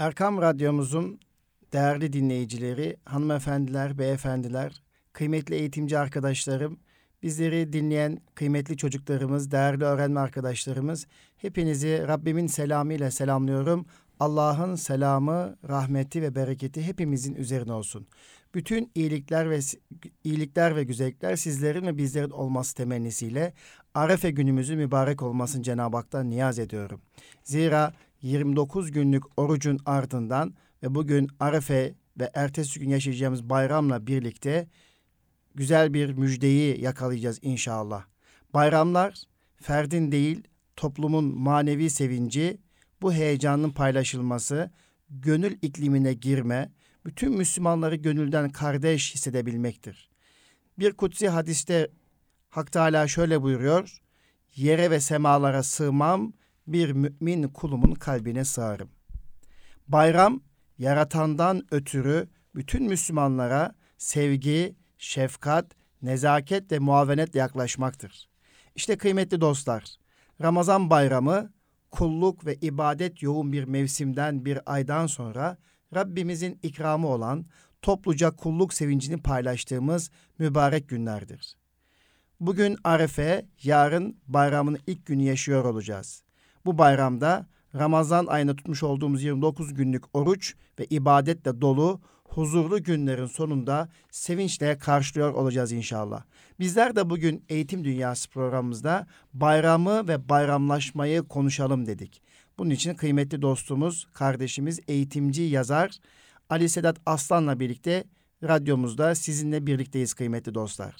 Erkam Radyomuzun değerli dinleyicileri, hanımefendiler, beyefendiler, kıymetli eğitimci arkadaşlarım, bizleri dinleyen kıymetli çocuklarımız, değerli öğrenme arkadaşlarımız, hepinizi Rabbimin selamıyla selamlıyorum. Allah'ın selamı, rahmeti ve bereketi hepimizin üzerine olsun. Bütün iyilikler ve iyilikler ve güzellikler sizlerin ve bizlerin olması temennisiyle Arefe günümüzün mübarek olmasını Cenab-ı Hak'tan niyaz ediyorum. Zira 29 günlük orucun ardından ve bugün Arefe ve ertesi gün yaşayacağımız bayramla birlikte güzel bir müjdeyi yakalayacağız inşallah. Bayramlar ferdin değil toplumun manevi sevinci, bu heyecanın paylaşılması, gönül iklimine girme, bütün Müslümanları gönülden kardeş hissedebilmektir. Bir kutsi hadiste Hak Teala şöyle buyuruyor. Yere ve semalara sığmam, bir mümin kulumun kalbine sığarım. Bayram, yaratandan ötürü bütün Müslümanlara sevgi, şefkat, nezaket ve muavenetle yaklaşmaktır. İşte kıymetli dostlar, Ramazan bayramı kulluk ve ibadet yoğun bir mevsimden bir aydan sonra Rabbimizin ikramı olan topluca kulluk sevincini paylaştığımız mübarek günlerdir. Bugün Arefe, yarın bayramın ilk günü yaşıyor olacağız. Bu bayramda Ramazan ayında tutmuş olduğumuz 29 günlük oruç ve ibadetle dolu huzurlu günlerin sonunda sevinçle karşılıyor olacağız inşallah. Bizler de bugün Eğitim Dünyası programımızda bayramı ve bayramlaşmayı konuşalım dedik. Bunun için kıymetli dostumuz, kardeşimiz, eğitimci, yazar Ali Sedat Aslan'la birlikte radyomuzda sizinle birlikteyiz kıymetli dostlar.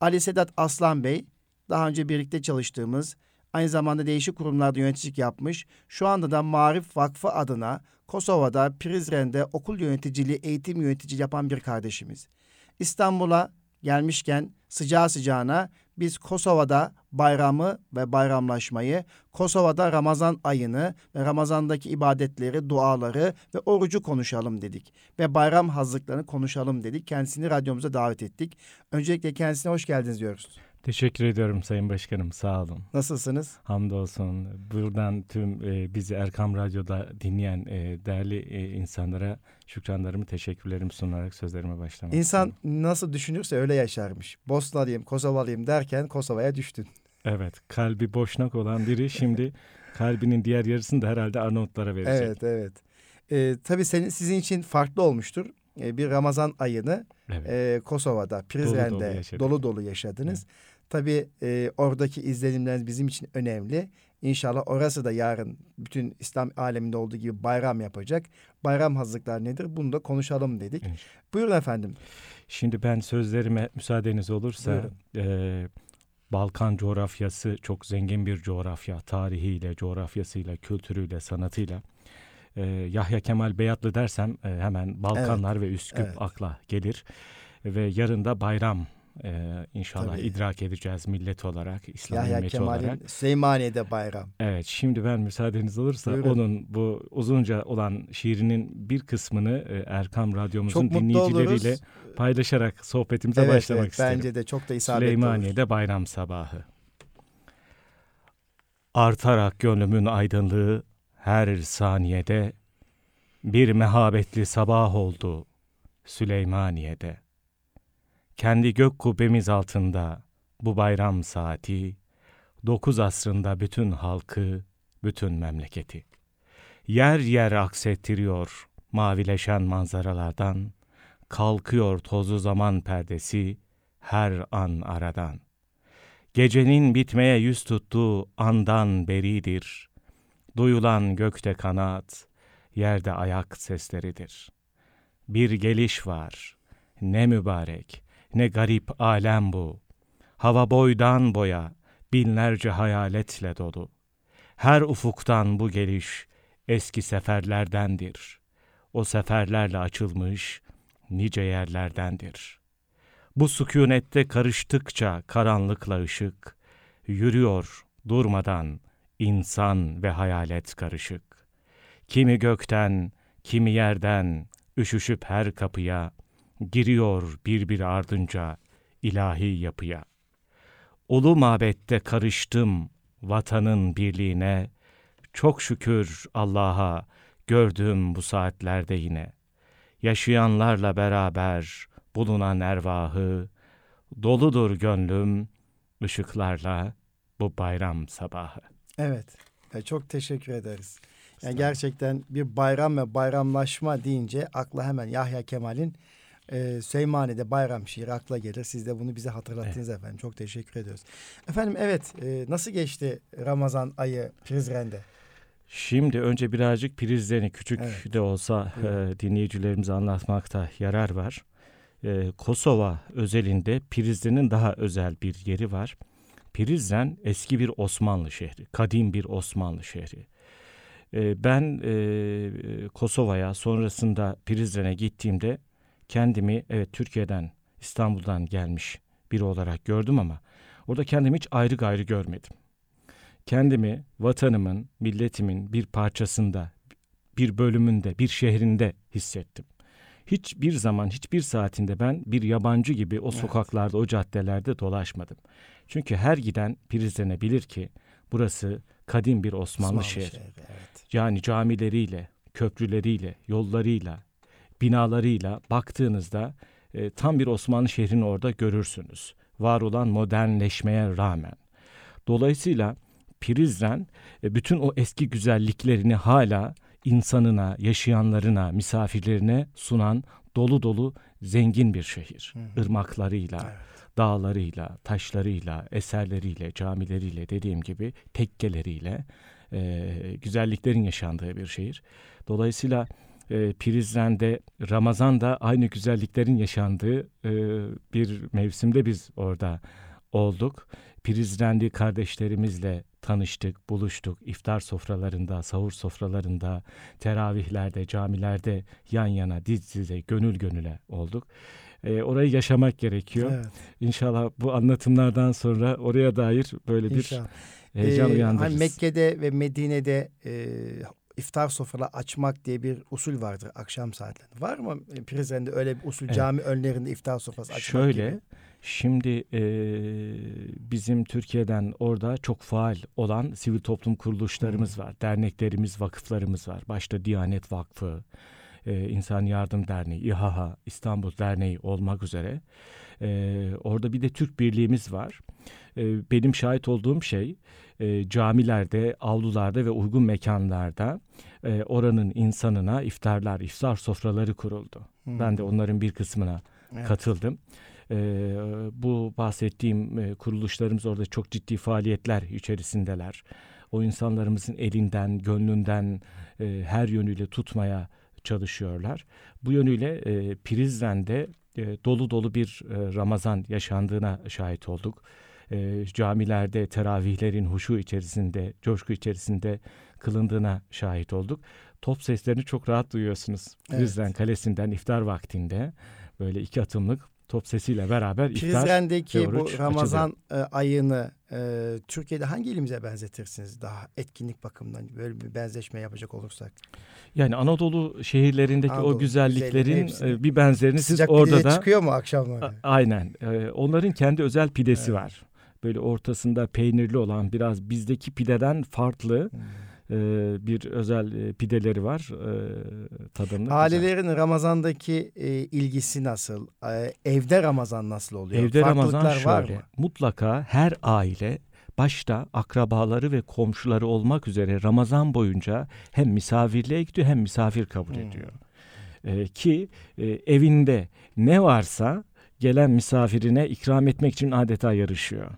Ali Sedat Aslan Bey, daha önce birlikte çalıştığımız, aynı zamanda değişik kurumlarda yöneticilik yapmış, şu anda da Marif Vakfı adına Kosova'da, Prizren'de okul yöneticiliği, eğitim yöneticiliği yapan bir kardeşimiz. İstanbul'a gelmişken sıcağı sıcağına biz Kosova'da bayramı ve bayramlaşmayı, Kosova'da Ramazan ayını ve Ramazan'daki ibadetleri, duaları ve orucu konuşalım dedik. Ve bayram hazırlıklarını konuşalım dedik. Kendisini radyomuza davet ettik. Öncelikle kendisine hoş geldiniz diyoruz. Teşekkür ediyorum Sayın Başkanım. Sağ olun. Nasılsınız? Hamdolsun. Buradan tüm e, bizi Erkam Radyo'da dinleyen e, değerli e, insanlara şükranlarımı, teşekkürlerimi sunarak sözlerime başlamak İnsan istedim. nasıl düşünürse öyle yaşarmış. Bosnalıyım, Kosovalıyım derken Kosova'ya düştün. Evet. Kalbi boşnak olan biri şimdi kalbinin diğer yarısını da herhalde Arnavutlara verecek. Evet, evet. Ee, tabii senin, sizin için farklı olmuştur. Ee, bir Ramazan ayını evet. e, Kosova'da, Prizren'de dolu dolu, dolu dolu yaşadınız. Evet. Tabii e, oradaki izlenimleriniz bizim için önemli. İnşallah orası da yarın bütün İslam aleminde olduğu gibi bayram yapacak. Bayram hazırlıklar nedir? Bunu da konuşalım dedik. Evet. Buyurun efendim. Şimdi ben sözlerime müsaadeniz olursa e, Balkan coğrafyası çok zengin bir coğrafya. Tarihiyle, coğrafyasıyla, kültürüyle, sanatıyla. E, Yahya Kemal Beyatlı dersem e, hemen Balkanlar evet. ve Üsküp evet. akla gelir. Ve yarın da bayram e, inşallah Tabii. idrak edeceğiz millet olarak, İslam Yahya ümmeti Kemal'in olarak. Süleymaniye'de bayram. Evet, şimdi ben müsaadeniz olursa Buyurun. onun bu uzunca olan şiirinin bir kısmını Erkam Radyomuzun çok dinleyicileriyle paylaşarak sohbetimize evet, başlamak evet, isterim. Bence de çok da isabetli Süleymaniye'de olur. bayram sabahı. Artarak gönlümün aydınlığı her saniyede bir mehabetli sabah oldu Süleymaniye'de kendi gök kubbemiz altında bu bayram saati, dokuz asrında bütün halkı, bütün memleketi. Yer yer aksettiriyor mavileşen manzaralardan, kalkıyor tozu zaman perdesi her an aradan. Gecenin bitmeye yüz tuttuğu andan beridir. Duyulan gökte kanat, yerde ayak sesleridir. Bir geliş var, ne mübarek, ne garip alem bu. Hava boydan boya binlerce hayaletle dolu. Her ufuktan bu geliş eski seferlerdendir. O seferlerle açılmış nice yerlerdendir. Bu sükunette karıştıkça karanlıkla ışık, yürüyor durmadan insan ve hayalet karışık. Kimi gökten, kimi yerden, üşüşüp her kapıya, giriyor birbiri ardınca ilahi yapıya. Ulu mabette karıştım vatanın birliğine, çok şükür Allah'a gördüğüm bu saatlerde yine. Yaşayanlarla beraber bulunan ervahı, doludur gönlüm ışıklarla bu bayram sabahı. Evet. E, Çok teşekkür ederiz. Yani gerçekten bir bayram ve bayramlaşma deyince akla hemen Yahya Kemal'in e, Süleymaniye'de bayram şiiri akla gelir. Siz de bunu bize hatırlattınız efendim. Çok teşekkür ediyoruz. Efendim evet e, nasıl geçti Ramazan ayı Prizren'de? Şimdi önce birazcık prizlerini küçük Evet. de olsa Buyurun. e, dinleyicilerimize anlatmakta yarar var. E, Kosova özelinde Prizren'in daha özel bir yeri var. Prizren eski bir Osmanlı şehri, kadim bir Osmanlı şehri. E, ben e, Kosova'ya sonrasında Prizren'e gittiğimde kendimi evet Türkiye'den, İstanbul'dan gelmiş biri olarak gördüm ama orada kendimi hiç ayrı gayrı görmedim kendimi vatanımın, milletimin bir parçasında, bir bölümünde, bir şehrinde hissettim. Hiçbir zaman, hiçbir saatinde ben bir yabancı gibi o Evet. sokaklarda, o caddelerde dolaşmadım. Çünkü her giden Prizren'e bilir ki burası kadim bir Osmanlı, şehri. şehri, evet. Yani camileriyle, köprüleriyle, yollarıyla, binalarıyla baktığınızda e, tam bir Osmanlı şehrini orada görürsünüz. Var olan modernleşmeye rağmen. Dolayısıyla Prizren e, bütün o eski güzelliklerini hala insanına, yaşayanlarına, misafirlerine sunan dolu dolu zengin bir şehir. Hı hı. Irmaklarıyla, Evet. dağlarıyla, taşlarıyla, eserleriyle, camileriyle dediğim gibi tekkeleriyle e, güzelliklerin yaşandığı bir şehir. Dolayısıyla e, Prizren'de Ramazan da aynı güzelliklerin yaşandığı e, bir mevsimde biz orada olduk. Prizrenli kardeşlerimizle tanıştık, buluştuk. İftar sofralarında, sahur sofralarında, teravihlerde, camilerde yan yana, diz dize, gönül gönüle olduk. E, orayı yaşamak gerekiyor. Evet. İnşallah bu anlatımlardan sonra oraya dair böyle bir İnşallah. heyecan Ee, uyandırırız. hani Mekke'de ve Medine'de e, iftar sofraları açmak diye bir usul vardır akşam saatlerinde. Var mı e, Prizren'de öyle bir usul Evet. cami önlerinde iftar sofrası açmak Şöyle, gibi? şimdi e, bizim Türkiye'den orada çok faal olan sivil toplum kuruluşlarımız var. Derneklerimiz, vakıflarımız var. Başta Diyanet Vakfı, e, İnsan Yardım Derneği, İHA, İstanbul Derneği olmak üzere. E, orada bir de Türk Birliğimiz var. E, benim şahit olduğum şey e, camilerde, avlularda ve uygun mekanlarda e, oranın insanına iftarlar, iftar sofraları kuruldu. Hı. Ben de onların bir kısmına Evet. katıldım. Ee, bu bahsettiğim e, kuruluşlarımız orada çok ciddi faaliyetler içerisindeler. O insanlarımızın elinden, gönlünden e, her yönüyle tutmaya çalışıyorlar. Bu yönüyle e, Prizren'de e, dolu dolu bir e, Ramazan yaşandığına şahit olduk. E, camilerde teravihlerin huşu içerisinde, coşku içerisinde kılındığına şahit olduk. Top seslerini çok rahat duyuyorsunuz. Evet. Prizren Kalesi'nden iftar vaktinde böyle iki atımlık top sesiyle beraber iftar Prizren'deki bu Ramazan e, ayını e, Türkiye'de hangi ilimize benzetirsiniz daha etkinlik bakımından böyle bir benzeşme yapacak olursak? yani Anadolu şehirlerindeki Anadolu o güzelliklerin hepsini- e, bir benzerini siz Sıcak orada pide da çıkıyor mu akşamları? Aynen e, onların kendi özel pidesi Evet. var. Böyle ortasında peynirli olan biraz bizdeki pideden farklı Hmm. e, bir özel e, pideleri var. E, güzel. Ailelerin Ramazan'daki e, ilgisi nasıl? E, evde Ramazan nasıl oluyor? Evde Ramazan Farklılıklar var şöyle. mı? Mutlaka her aile başta akrabaları ve komşuları olmak üzere Ramazan boyunca hem misafirliğe gidiyor hem misafir kabul Hmm. ediyor. Ee, ki e, evinde ne varsa gelen misafirine ikram etmek için adeta yarışıyor.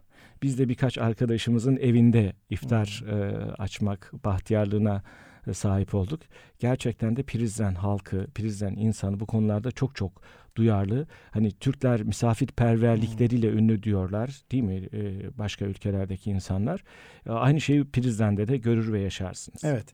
Biz de birkaç arkadaşımızın evinde iftar e, açmak bahtiyarlığına e, sahip olduk. Gerçekten de Prizren halkı, Prizren insanı bu konularda çok çok duyarlı. Hani Türkler misafirperverlikleriyle ünlü diyorlar değil mi e, başka ülkelerdeki insanlar. E, Aynı şeyi Prizren'de de görür ve yaşarsınız. Evet.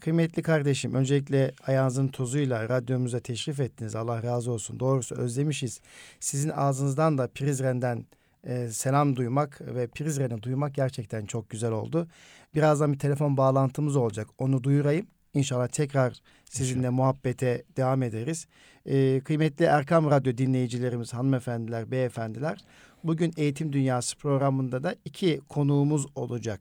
Kıymetli kardeşim öncelikle ayağınızın tozuyla radyomuza teşrif ettiniz. Allah razı olsun. Doğrusu özlemişiz. Sizin ağzınızdan da Prizren'den e, selam duymak ve Prizren'i duymak gerçekten çok güzel oldu. Birazdan bir telefon bağlantımız olacak. Onu duyurayım. İnşallah tekrar sizinle muhabbete devam ederiz. E, kıymetli Erkam Radyo dinleyicilerimiz, hanımefendiler, beyefendiler. Bugün Eğitim Dünyası programında da iki konuğumuz olacak.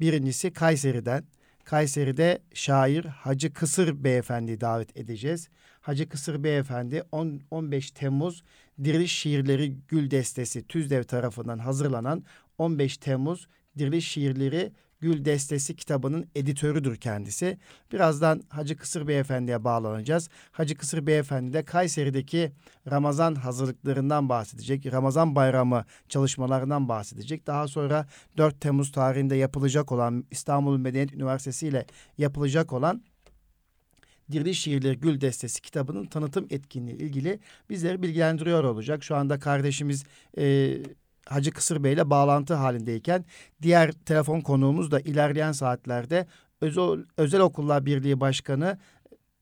Birincisi Kayseri'den Kayseri'de şair Hacı Kısır Beyefendi'yi davet edeceğiz. Hacı Kısır Beyefendi 10, 15 Temmuz Diriliş Şiirleri Gül Destesi TÜZDEV tarafından hazırlanan 15 Temmuz Diriliş Şiirleri Gül Destesi kitabının editörüdür kendisi. Birazdan Hacı Kısır Beyefendi'ye bağlanacağız. Hacı Kısır Beyefendi de Kayseri'deki Ramazan hazırlıklarından bahsedecek. Ramazan bayramı çalışmalarından bahsedecek. Daha sonra 4 Temmuz tarihinde yapılacak olan İstanbul Medeniyet Üniversitesi ile yapılacak olan Diriliş Şiirleri Gül Destesi kitabının tanıtım etkinliği ilgili bizleri bilgilendiriyor olacak. Şu anda kardeşimiz e, Hacı Kısır Bey ile bağlantı halindeyken diğer telefon konuğumuz da ilerleyen saatlerde Özel, Özel Okullar Birliği Başkanı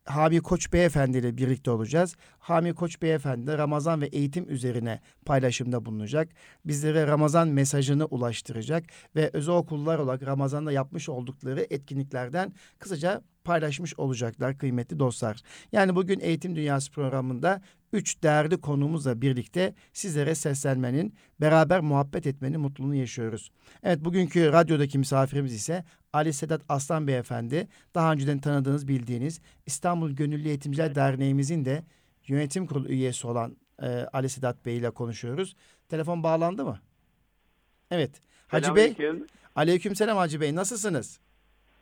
Hami Koç Beyefendi ile birlikte olacağız. Hami Koç Beyefendi Ramazan ve eğitim üzerine paylaşımda bulunacak. Bizlere Ramazan mesajını ulaştıracak ve özel okullar olarak Ramazan'da yapmış oldukları etkinliklerden kısaca paylaşmış olacaklar kıymetli dostlar. Yani bugün Eğitim Dünyası programında üç değerli konuğumuzla birlikte sizlere seslenmenin, beraber muhabbet etmenin mutluluğunu yaşıyoruz. Evet bugünkü radyodaki misafirimiz ise Ali Sedat Aslan Beyefendi. Daha önceden tanıdığınız, bildiğiniz İstanbul Gönüllü Eğitimciler Derneğimizin de yönetim kurulu üyesi olan e, Ali Sedat Bey ile konuşuyoruz. Telefon bağlandı mı? Evet. Hacı Bey, aleykümselam Hacı Bey. Nasılsınız?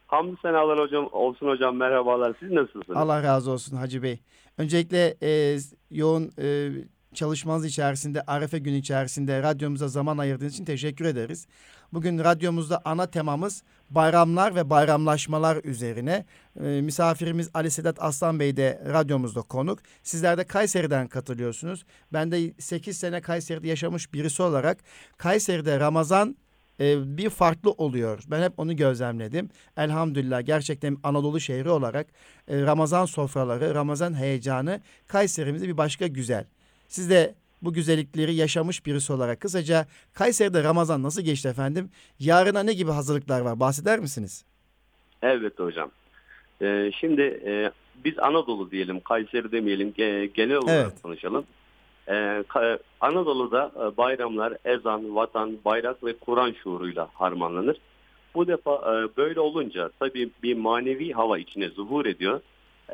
Hamdü senalar hocam olsun hocam merhabalar. Siz nasılsınız? Allah razı olsun Hacı Bey. Öncelikle e, yoğun e, çalışmanız içerisinde, Arefe günü içerisinde radyomuza zaman ayırdığınız için teşekkür ederiz. Bugün radyomuzda ana temamız bayramlar ve bayramlaşmalar üzerine. E, misafirimiz Ali Sedat Aslan Bey de radyomuzda konuk. Sizler de Kayseri'den katılıyorsunuz. Ben de 8 sene Kayseri'de yaşamış birisi olarak Kayseri'de Ramazan e, bir farklı oluyor. Ben hep onu gözlemledim. Elhamdülillah gerçekten Anadolu şehri olarak e, Ramazan sofraları, Ramazan heyecanı Kayseri'mizde bir başka güzel. Siz de bu güzellikleri yaşamış birisi olarak kısaca Kayseri'de Ramazan nasıl geçti efendim? Yarına ne gibi hazırlıklar var? Bahseder misiniz? Evet hocam. Ee, şimdi e, biz Anadolu diyelim, Kayseri demeyelim, ge, genel olarak evet. konuşalım. Ee, Anadolu'da e, bayramlar ezan, vatan, bayrak ve Kur'an şuuruyla harmanlanır. Bu defa e, böyle olunca tabii bir manevi hava içine zuhur ediyor.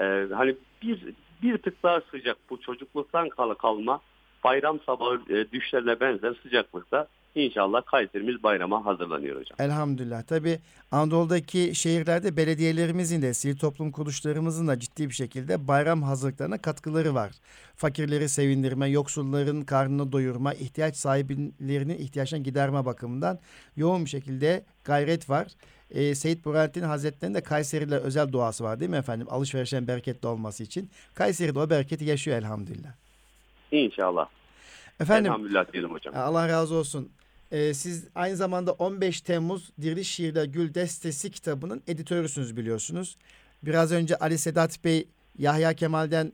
Ee, hani bir bir tık daha sıcak bu çocukluktan kal kalma bayram sabahı e, düşlerine benzer sıcaklıkta İnşallah Kayserimiz bayrama hazırlanıyor hocam. Elhamdülillah. Tabii Anadolu'daki şehirlerde belediyelerimizin de sivil toplum kuruluşlarımızın da ciddi bir şekilde bayram hazırlıklarına katkıları var. Fakirleri sevindirme, yoksulların karnını doyurma, ihtiyaç sahiplerinin ihtiyaçlarını giderme bakımından yoğun bir şekilde gayret var. Ee, Seyit Burhanettin Hazretleri'nin de Kayseri'yle özel duası var değil mi efendim? Alışverişlerin bereketli olması için. Kayseri'de o bereketi yaşıyor elhamdülillah. İnşallah. Efendim, Elhamdülillah diyelim hocam. Allah razı olsun. Ee, siz aynı zamanda 15 Temmuz Diriliş Şiirler Gül Destesi kitabının editörüsünüz biliyorsunuz. Biraz önce Ali Sedat Bey Yahya Kemal'den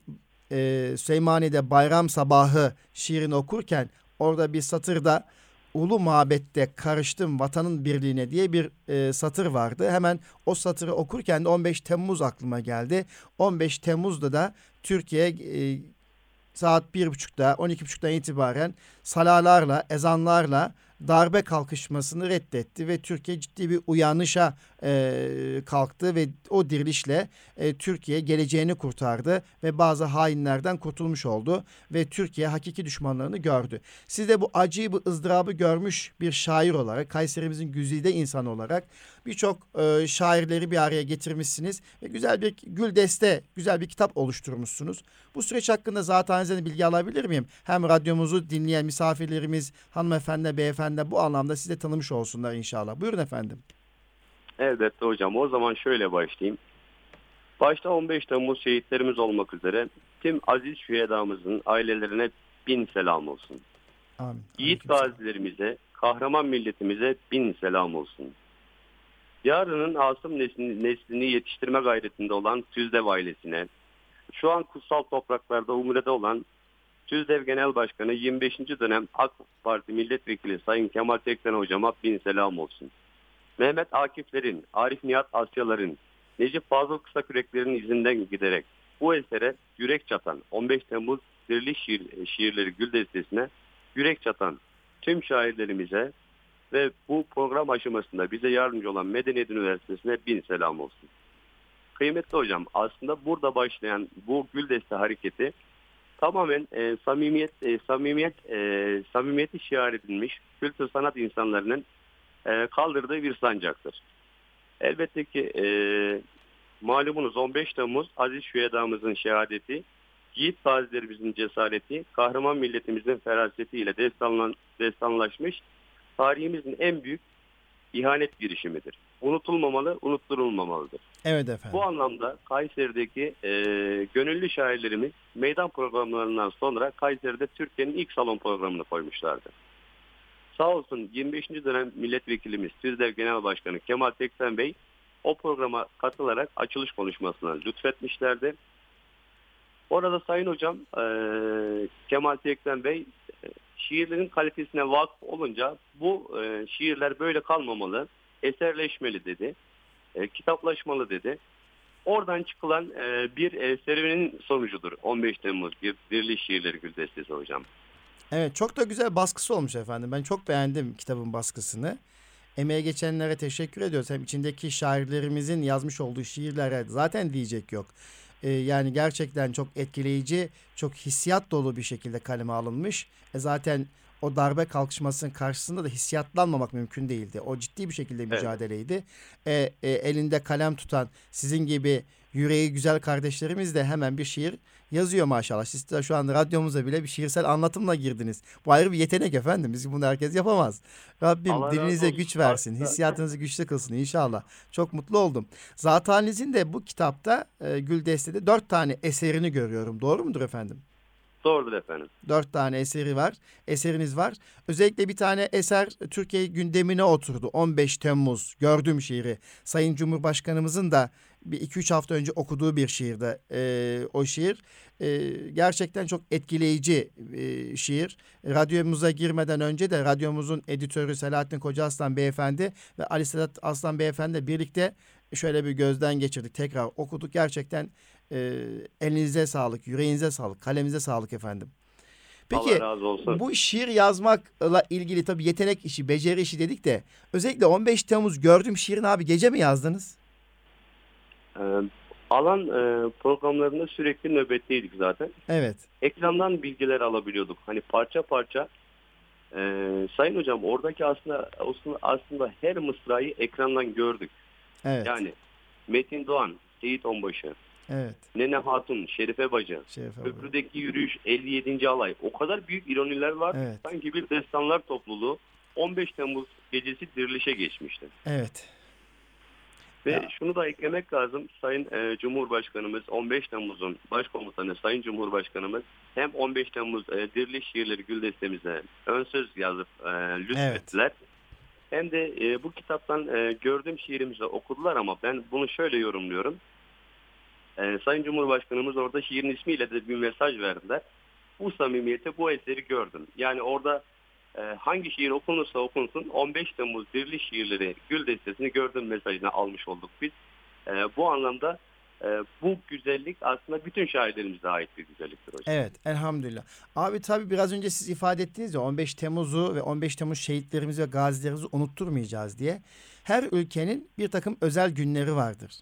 e, Süleymaniye'de Bayram Sabahı şiirini okurken orada bir satırda Ulu mabette karıştım vatanın birliğine diye bir e, satır vardı. Hemen o satırı okurken de 15 Temmuz aklıma geldi. 15 Temmuz'da da Türkiye e, saat 1.30'da 12.30'dan itibaren salalarla, ezanlarla darbe kalkışmasını reddetti ve Türkiye ciddi bir uyanışa e, kalktı ve o dirilişle e, Türkiye geleceğini kurtardı ve bazı hainlerden kurtulmuş oldu ve Türkiye hakiki düşmanlarını gördü. Siz de bu acıyı bu ızdırabı görmüş bir şair olarak Kayserimizin güzide insanı olarak birçok e, şairleri bir araya getirmişsiniz ve güzel bir gül deste, güzel bir kitap oluşturmuşsunuz. Bu süreç hakkında zaten bilgi alabilir miyim? Hem radyomuzu dinleyen misafirlerimiz, hanımefendi, beyefendi bu anlamda size tanımış olsunlar inşallah. Buyurun efendim. Elbette hocam. O zaman şöyle başlayayım. Başta 15 Temmuz şehitlerimiz olmak üzere tüm aziz şühedamızın ailelerine bin selam olsun. Amin. Yiğit gazilerimize, kahraman milletimize bin selam olsun. Yarının asım neslini, neslini yetiştirme gayretinde olan Tüzdev ailesine, şu an kutsal topraklarda umrede olan Tüzdev Genel Başkanı 25. dönem AK Parti Milletvekili Sayın Kemal Tekten hocama bin selam olsun. Mehmet Akiflerin, Arif Nihat Asyaların, Necip Fazıl Kısaküreklerin izinden giderek bu esere yürek çatan 15 Temmuz Diriliş şiir, şiirleri Gül Destesi'ne yürek çatan tüm şairlerimize ve bu program aşamasında bize yardımcı olan Medeniyet Üniversitesi'ne bin selam olsun. Kıymetli hocam aslında burada başlayan bu Güldeste hareketi tamamen e, samimiyet e, samimiyet e, samimiyeti şiar edilmiş kültür sanat insanlarının e, kaldırdığı bir sancaktır. Elbette ki e, malumunuz 15 Temmuz Aziz Şühedamızın şehadeti, yiğit gazilerimizin cesareti, kahraman milletimizin ferasetiyle destanlan, destanlaşmış tarihimizin en büyük ihanet girişimidir. Unutulmamalı, unutturulmamalıdır. Evet efendim. Bu anlamda Kayseri'deki e, gönüllü şairlerimiz meydan programlarından sonra Kayseri'de Türkiye'nin ilk salon programını koymuşlardı. Sağ olsun 25. dönem milletvekilimiz TÜZDEV Genel Başkanı Kemal Teksen Bey o programa katılarak açılış konuşmasına lütfetmişlerdi. Orada Sayın Hocam e, Kemal Teksen Bey e, şiirlerin kalitesine vakıf olunca bu e, şiirler böyle kalmamalı, eserleşmeli dedi, e, kitaplaşmalı dedi. Oradan çıkılan e, bir e, serüvenin sonucudur 15 Temmuz bir Diriliş Şiirleri Güldestesi hocam. Evet çok da güzel baskısı olmuş efendim. Ben çok beğendim kitabın baskısını. Emeğe geçenlere teşekkür ediyoruz. Hem içindeki şairlerimizin yazmış olduğu şiirlere zaten diyecek yok. Ee, yani gerçekten çok etkileyici, çok hissiyat dolu bir şekilde kaleme alınmış. E zaten o darbe kalkışmasının karşısında da hissiyatlanmamak mümkün değildi. O ciddi bir şekilde mücadeleydi. Evet. E, e, elinde kalem tutan sizin gibi yüreği güzel kardeşlerimiz de hemen bir şiir yazıyor maşallah. Siz de şu an radyomuza bile bir şiirsel anlatımla girdiniz. Bu ayrı bir yetenek efendim. Biz bunu herkes yapamaz. Rabbim Allah dilinize güç versin. Hissiyatınızı güçlü kılsın inşallah. Çok mutlu oldum. Zaten de bu kitapta e, Gül Deste'de dört tane eserini görüyorum. Doğru mudur efendim? Doğrudur efendim. Dört tane eseri var. Eseriniz var. Özellikle bir tane eser Türkiye gündemine oturdu. 15 Temmuz gördüğüm şiiri. Sayın Cumhurbaşkanımızın da bir iki üç hafta önce okuduğu bir şiirde e, o şiir. E, gerçekten çok etkileyici e, şiir. Radyomuza girmeden önce de radyomuzun editörü Selahattin Koca Aslan Beyefendi ve Ali Sedat Aslan Beyefendi birlikte şöyle bir gözden geçirdik. Tekrar okuduk. Gerçekten e, elinize sağlık, yüreğinize sağlık, kalemize sağlık efendim. Peki bu şiir yazmakla ilgili tabii yetenek işi, beceri işi dedik de özellikle 15 Temmuz gördüğüm şiirin abi gece mi yazdınız? Ee, alan e, programlarında sürekli nöbetteydik zaten. Evet. Ekrandan bilgiler alabiliyorduk. Hani parça parça. E, Sayın Hocam oradaki aslında, aslında her mısrayı ekrandan gördük. Evet. Yani Metin Doğan, Seyit Onbaşı, Evet. Nene Hatun, Şerife Bacı, Şerife Köprüdeki Yürüyüş, 57. Alay. O kadar büyük ironiler var. Evet. Sanki bir destanlar topluluğu 15 Temmuz gecesi dirilişe geçmişti. Evet. Ve ya. şunu da eklemek lazım. Sayın e, Cumhurbaşkanımız 15 Temmuz'un başkomutanı Sayın Cumhurbaşkanımız hem 15 Temmuz e, diriliş şiirleri Güldestemize ön söz yazıp e, lütfettiler. Evet. Hem de e, bu kitaptan e, gördüğüm şiirimizi okudular ama ben bunu şöyle yorumluyorum. E, Sayın Cumhurbaşkanımız orada şiirin ismiyle de bir mesaj verdiler. Bu samimiyete bu eseri gördüm. Yani orada e, hangi şiir okunursa okunsun 15 Temmuz Diriliş Şiirleri Gül Destesi'ni gördüm mesajını almış olduk biz. E, bu anlamda e, bu güzellik aslında bütün şairlerimize ait bir güzelliktir hocam. Evet elhamdülillah. Abi tabi biraz önce siz ifade ettiniz ya 15 Temmuz'u ve 15 Temmuz şehitlerimizi ve gazilerimizi unutturmayacağız diye. Her ülkenin bir takım özel günleri vardır.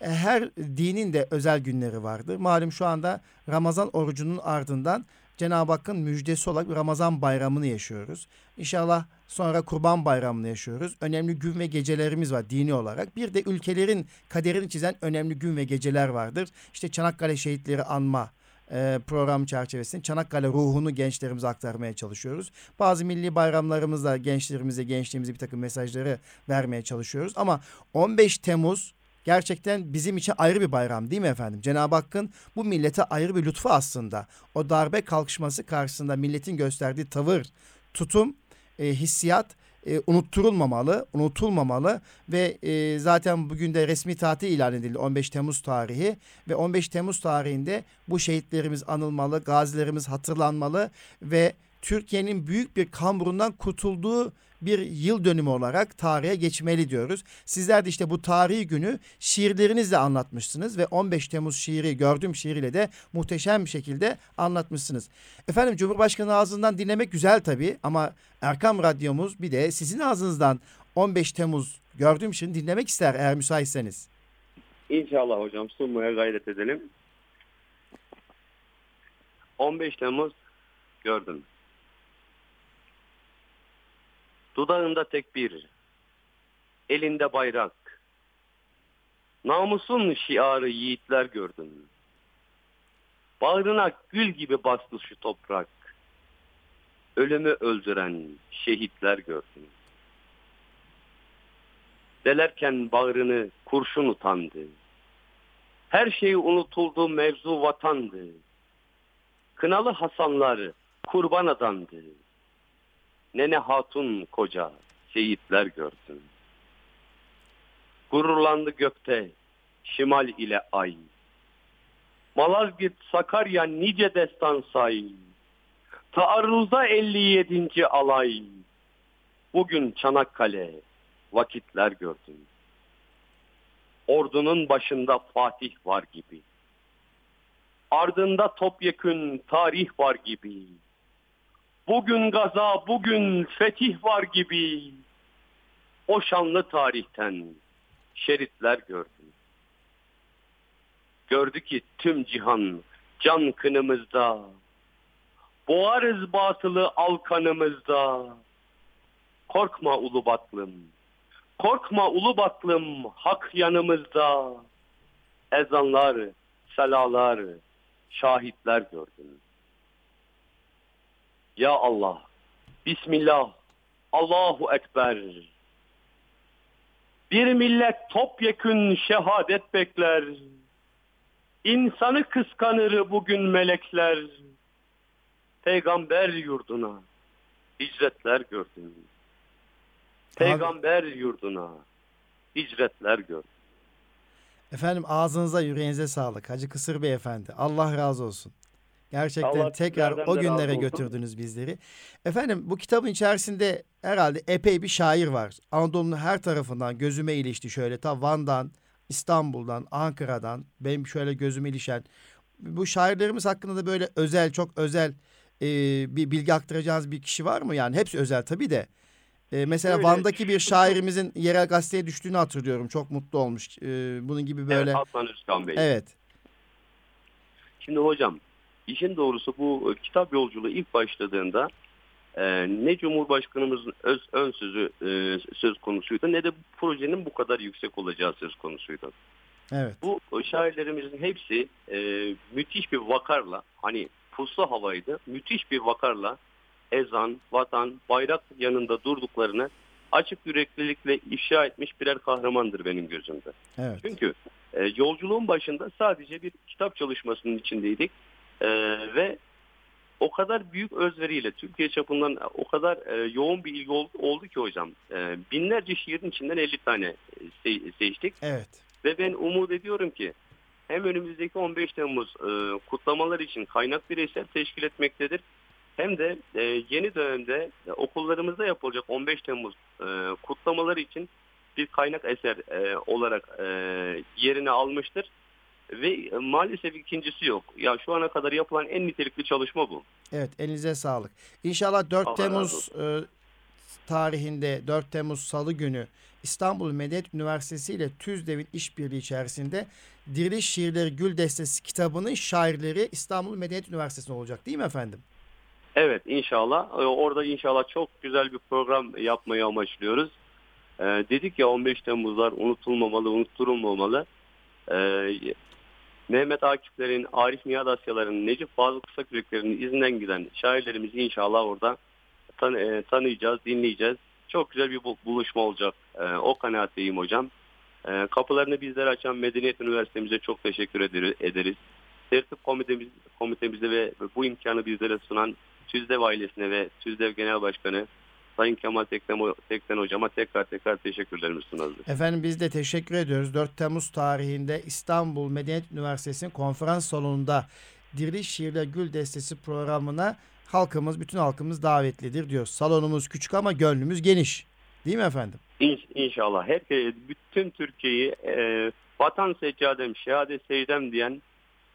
E, her dinin de özel günleri vardır. Malum şu anda Ramazan orucunun ardından Cenab-ı Hakk'ın müjdesi olarak bir Ramazan bayramını yaşıyoruz. İnşallah sonra Kurban Bayramı'nı yaşıyoruz. Önemli gün ve gecelerimiz var dini olarak. Bir de ülkelerin kaderini çizen önemli gün ve geceler vardır. İşte Çanakkale şehitleri anma e, program çerçevesinde Çanakkale ruhunu gençlerimize aktarmaya çalışıyoruz. Bazı milli bayramlarımızda gençlerimize, gençliğimize bir takım mesajları vermeye çalışıyoruz. Ama 15 Temmuz gerçekten bizim için ayrı bir bayram değil mi efendim? Cenab-ı Hakk'ın bu millete ayrı bir lütfu aslında. O darbe kalkışması karşısında milletin gösterdiği tavır, tutum, e, hissiyat e, unutturulmamalı, unutulmamalı ve e, zaten bugün de resmi tatil ilan edildi 15 Temmuz tarihi ve 15 Temmuz tarihinde bu şehitlerimiz anılmalı, gazilerimiz hatırlanmalı ve Türkiye'nin büyük bir kamburundan kurtulduğu bir yıl dönümü olarak tarihe geçmeli diyoruz. Sizler de işte bu tarihi günü şiirlerinizle anlatmışsınız ve 15 Temmuz şiiri gördüğüm şiiriyle de muhteşem bir şekilde anlatmışsınız. Efendim Cumhurbaşkanı ağzından dinlemek güzel tabii ama Erkam Radyomuz bir de sizin ağzınızdan 15 Temmuz gördüğüm şiirini dinlemek ister eğer müsaitseniz. İnşallah hocam sunmaya gayret edelim. 15 Temmuz gördüm. Dudağında tekbir, elinde bayrak. Namusun şiarı yiğitler gördüm. Bağrına gül gibi bastı şu toprak. Ölümü öldüren şehitler gördüm. Delerken bağrını kurşun utandı. Her şey unutuldu mevzu vatandı. Kınalı Hasanlar kurban adandı. Nene Hatun koca şehitler gördüm. Gururlandı gökte şimal ile ay. Malazgirt Sakarya nice destan say. Taarruza 57. alay. Bugün Çanakkale vakitler gördüm. Ordunun başında Fatih var gibi. Ardında topyekün tarih var gibi. Bugün gaza, bugün fetih var gibi. O şanlı tarihten şeritler gördüm. Gördü ki tüm cihan can kınımızda. Boğarız batılı alkanımızda. Korkma ulu batlım. Korkma ulu batlım hak yanımızda. Ezanlar, selalar, şahitler gördüm. Ya Allah, Bismillah, Allahu Ekber. Bir millet topyekün şehadet bekler. İnsanı kıskanır bugün melekler. Peygamber yurduna hicretler gördüm. Peygamber yurduna hicretler gördüm. Efendim ağzınıza yüreğinize sağlık Hacı Kısır Beyefendi. Allah razı olsun. Gerçekten Allah tekrar o günlere götürdünüz bizleri. Efendim bu kitabın içerisinde herhalde epey bir şair var. Anadolu'nun her tarafından gözüme ilişti şöyle. Ta Van'dan, İstanbul'dan, Ankara'dan benim şöyle gözüme ilişen. Bu şairlerimiz hakkında da böyle özel, çok özel e, bir bilgi aktaracağınız bir kişi var mı? Yani hepsi özel tabii de. E, mesela Öyle. Van'daki bir şairimizin yerel gazeteye düştüğünü hatırlıyorum. Çok mutlu olmuş. E, bunun gibi böyle. Evet Hasan Özkan Bey. Evet. Şimdi hocam işin doğrusu bu e, kitap yolculuğu ilk başladığında e, ne Cumhurbaşkanımızın öz, ön sözü e, söz konusuydu ne de bu projenin bu kadar yüksek olacağı söz konusuydu. Evet. Bu e, şairlerimizin hepsi e, müthiş bir vakarla hani puslu havaydı müthiş bir vakarla ezan, vatan, bayrak yanında durduklarını açık yüreklilikle ifşa etmiş birer kahramandır benim gözümde. Evet. Çünkü e, yolculuğun başında sadece bir kitap çalışmasının içindeydik E, ve o kadar büyük özveriyle Türkiye çapından o kadar e, yoğun bir ilgi oldu, oldu ki hocam. E, binlerce şiirin içinden 50 tane se- seçtik Evet. ve ben umut ediyorum ki hem önümüzdeki 15 Temmuz e, kutlamalar için kaynak bir eser teşkil etmektedir. Hem de e, yeni dönemde e, okullarımızda yapılacak 15 Temmuz e, kutlamaları için bir kaynak eser e, olarak e, yerini almıştır. Ve e, maalesef ikincisi yok. Ya şu ana kadar yapılan en nitelikli çalışma bu. Evet elinize sağlık. İnşallah 4 Allah Temmuz e, tarihinde 4 Temmuz Salı günü İstanbul Medeniyet Üniversitesi ile TÜZDEV'in işbirliği içerisinde Diriliş Şiirleri Gül Destesi kitabının şairleri İstanbul Medeniyet Üniversitesi'nde olacak değil mi efendim? Evet inşallah. Ee, Orada inşallah çok güzel bir program yapmayı amaçlıyoruz. Ee, dedik ya 15 Temmuzlar unutulmamalı, unutturulmamalı. Ee, Mehmet Akif'lerin, Arif Nihat Asyaların, Necip Fazıl Kısaküreklerinin izinden giden şairlerimizi inşallah orada tan- e, tanıyacağız, dinleyeceğiz. Çok güzel bir bu- buluşma olacak. Ee, o kanaatteyim hocam. Ee, kapılarını bizlere açan Medeniyet Üniversitemize çok teşekkür eder- ederiz. Tertip komitemiz, komitemize ve bu imkanı bizlere sunan TÜZDEV ailesine ve TÜZDEV Genel Başkanı Sayın Kemal Tekten, Tekten Hocama tekrar tekrar teşekkürlerimi sunarız. Efendim biz de teşekkür ediyoruz. 4 Temmuz tarihinde İstanbul Medeniyet Üniversitesi'nin konferans salonunda Diriliş Şiirler Gül Destesi programına halkımız, bütün halkımız davetlidir diyor. Salonumuz küçük ama gönlümüz geniş. Değil mi efendim? İn, inşallah. Herkes, bütün Türkiye'yi e, vatan seccadem, şehadet secdem diyen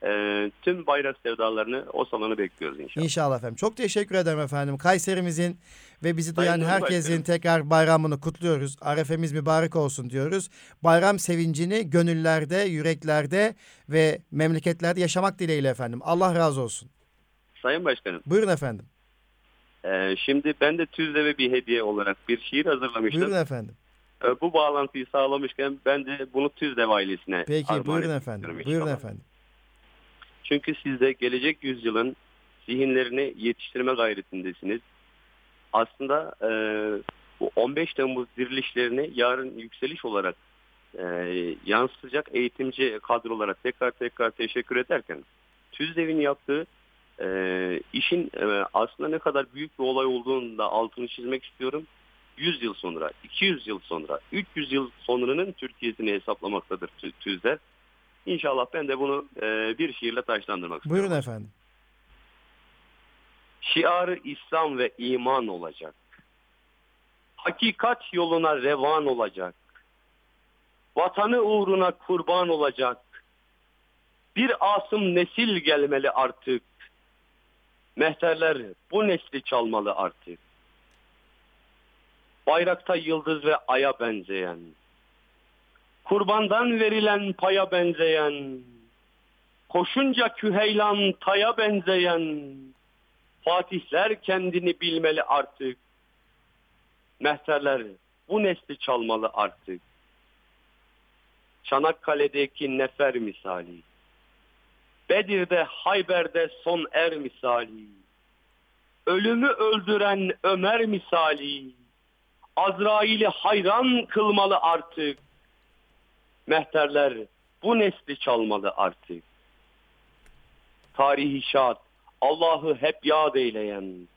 e, tüm bayrak sevdalarını o salonu bekliyoruz inşallah. İnşallah efendim. Çok teşekkür ederim efendim. Kayserimizin ve bizi duyan Sayın herkesin Cumhurbaşkanım. tekrar bayramını kutluyoruz. Arefemiz mübarek olsun diyoruz. Bayram sevincini gönüllerde, yüreklerde ve memleketlerde yaşamak dileğiyle efendim. Allah razı olsun. Sayın Başkanım, Buyurun efendim. e, şimdi ben de Tüzdev'e bir hediye olarak bir şiir hazırlamıştım. Buyurun efendim. E, bu bağlantıyı sağlamışken ben de bunu Tüzdev ailesine Peki buyurun efendim. Buyurun efendim. Çünkü siz de gelecek yüzyılın zihinlerini yetiştirme gayretindesiniz. Aslında e, bu 15 Temmuz dirilişlerini yarın yükseliş olarak e, yansıtacak eğitimci kadrolara tekrar tekrar teşekkür ederken TÜZDEV'in yaptığı e, işin e, aslında ne kadar büyük bir olay olduğunu da altını çizmek istiyorum. 100 yıl sonra, 200 yıl sonra, 300 yıl sonranın Türkiye'sini hesaplamaktadır Tü- TÜZDEV. İnşallah ben de bunu e, bir şiirle taşlandırmak istiyorum. Buyurun efendim. Şiarı İslam ve iman olacak. Hakikat yoluna revan olacak. Vatanı uğruna kurban olacak. Bir asım nesil gelmeli artık. Mehterler bu nesli çalmalı artık. Bayrakta yıldız ve aya benzeyen. Kurbandan verilen paya benzeyen. Koşunca küheylan taya benzeyen. Fatihler kendini bilmeli artık. Mehterler bu nesli çalmalı artık. Çanakkale'deki nefer misali. Bedir'de Hayber'de son er misali. Ölümü öldüren Ömer misali. Azrail'i hayran kılmalı artık. Mehterler bu nesli çalmalı artık. Tarihi şad, Allah'ı hep yad eyleyen,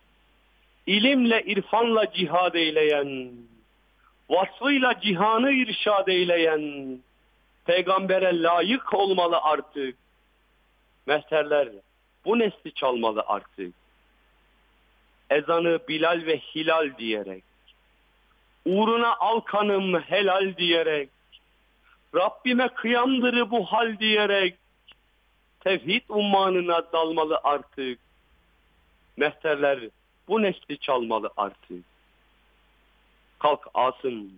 ilimle irfanla cihad eyleyen, vasfıyla cihanı irşad eyleyen, peygambere layık olmalı artık. Mehterler bu nesli çalmalı artık. Ezanı Bilal ve Hilal diyerek, uğruna al kanım helal diyerek, Rabbime kıyamdır bu hal diyerek, tevhid ummanına dalmalı artık. Mehterler bu nesli çalmalı artık. Kalk asın,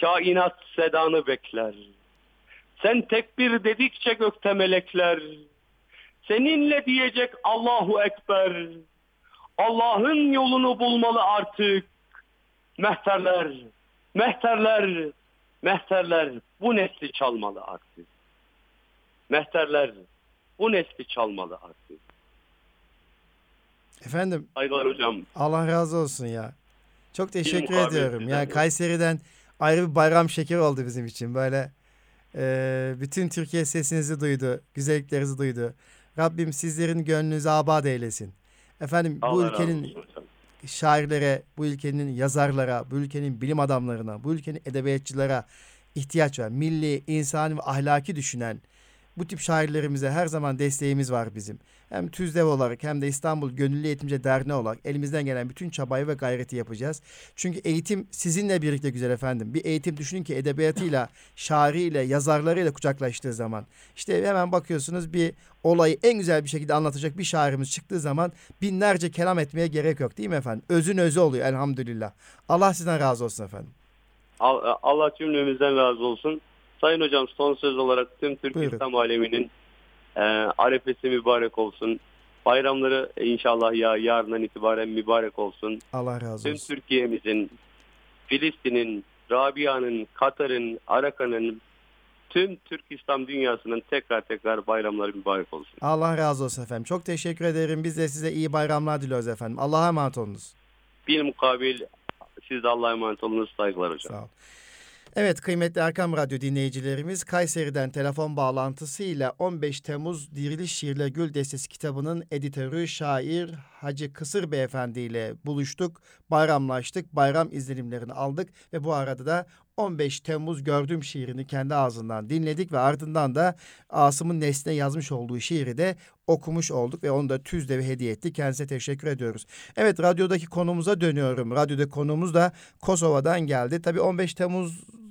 kainat sedanı bekler. Sen tekbir dedikçe gökte melekler. Seninle diyecek Allahu Ekber. Allah'ın yolunu bulmalı artık. Mehterler, mehterler, mehterler bu nesli çalmalı artık. Mehterler bu nesli çalmalı artık. Efendim Saygılar hocam. Allah razı olsun ya. Çok teşekkür mukabil ediyorum. sizden Yani de. Kayseri'den ayrı bir bayram şekeri oldu bizim için. Böyle e, bütün Türkiye sesinizi duydu, güzelliklerinizi duydu. Rabbim sizlerin gönlünüzü abad eylesin. Efendim bu Allah razı ülkenin olsun. Şairlere, bu ülkenin yazarlara, bu ülkenin bilim adamlarına, bu ülkenin edebiyatçılara ihtiyaç var. Milli, insani ve ahlaki düşünen bu tip şairlerimize her zaman desteğimiz var bizim. Hem TÜZDEV olarak hem de İstanbul Gönüllü Eğitimci Derneği olarak elimizden gelen bütün çabayı ve gayreti yapacağız. Çünkü eğitim sizinle birlikte güzel efendim. Bir eğitim düşünün ki edebiyatıyla, şairiyle, yazarlarıyla kucaklaştığı zaman. işte hemen bakıyorsunuz bir olayı en güzel bir şekilde anlatacak bir şairimiz çıktığı zaman binlerce kelam etmeye gerek yok değil mi efendim? Özün özü oluyor elhamdülillah. Allah sizden razı olsun efendim. Al- Allah cümlemizden razı olsun. Sayın hocam son söz olarak tüm Türk Buyurun. İslam aleminin e, arefesi mübarek olsun. Bayramları inşallah ya yarından itibaren mübarek olsun. Allah razı Tüm olsun. Türkiye'mizin, Filistin'in, Rabia'nın, Katar'ın, Arakan'ın, tüm Türk İslam dünyasının tekrar tekrar bayramları mübarek olsun. Allah razı olsun efendim. Çok teşekkür ederim. Biz de size iyi bayramlar diliyoruz efendim. Allah'a emanet olunuz. Bir mukabil siz de Allah'a emanet olunuz. Saygılar hocam. Sağ ol. Evet kıymetli Erkam Radyo dinleyicilerimiz Kayseri'den telefon bağlantısıyla 15 Temmuz Diriliş Şiirle Gül Destesi kitabının editörü şair Hacı Kısır Beyefendi ile buluştuk, bayramlaştık, bayram izlenimlerini aldık ve bu arada da 15 Temmuz gördüğüm şiirini kendi ağzından dinledik ve ardından da Asım'ın Nesne yazmış olduğu şiiri de okumuş olduk ve onu da Tüzde hediye etti. Kendisine teşekkür ediyoruz. Evet radyodaki konumuza dönüyorum. Radyoda konumuz da Kosova'dan geldi. Tabii 15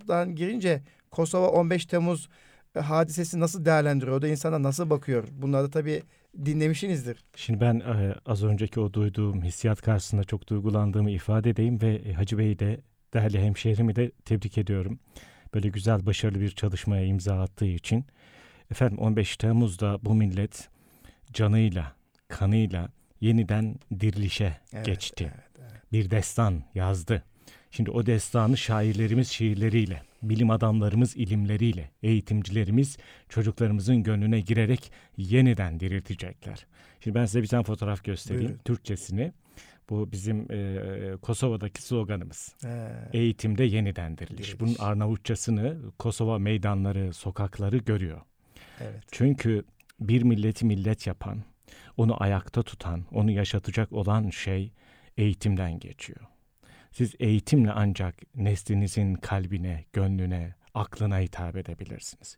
Temmuz'dan girince Kosova 15 Temmuz e, hadisesi nasıl değerlendiriyor? O da insana nasıl bakıyor? Bunları tabii dinlemişsinizdir. Şimdi ben e, az önceki o duyduğum hissiyat karşısında çok duygulandığımı ifade edeyim ve e, Hacı Bey'i de değerli hemşehrimi de tebrik ediyorum. Böyle güzel, başarılı bir çalışmaya imza attığı için. Efendim 15 Temmuz'da bu millet canıyla, kanıyla yeniden dirilişe evet, geçti. Evet, evet. Bir destan yazdı. Şimdi o destanı şairlerimiz şiirleriyle, bilim adamlarımız ilimleriyle, eğitimcilerimiz çocuklarımızın gönlüne girerek yeniden diriltecekler. Şimdi ben size bir tane fotoğraf göstereyim. Buyurun. Türkçesini. Bu bizim e, Kosova'daki sloganımız. Ee, Eğitimde yeniden diriliş. diriliş. Bunun Arnavutçasını Kosova meydanları, sokakları görüyor. Evet. Çünkü bir milleti millet yapan, onu ayakta tutan, onu yaşatacak olan şey eğitimden geçiyor. Siz eğitimle ancak neslinizin kalbine, gönlüne, aklına hitap edebilirsiniz.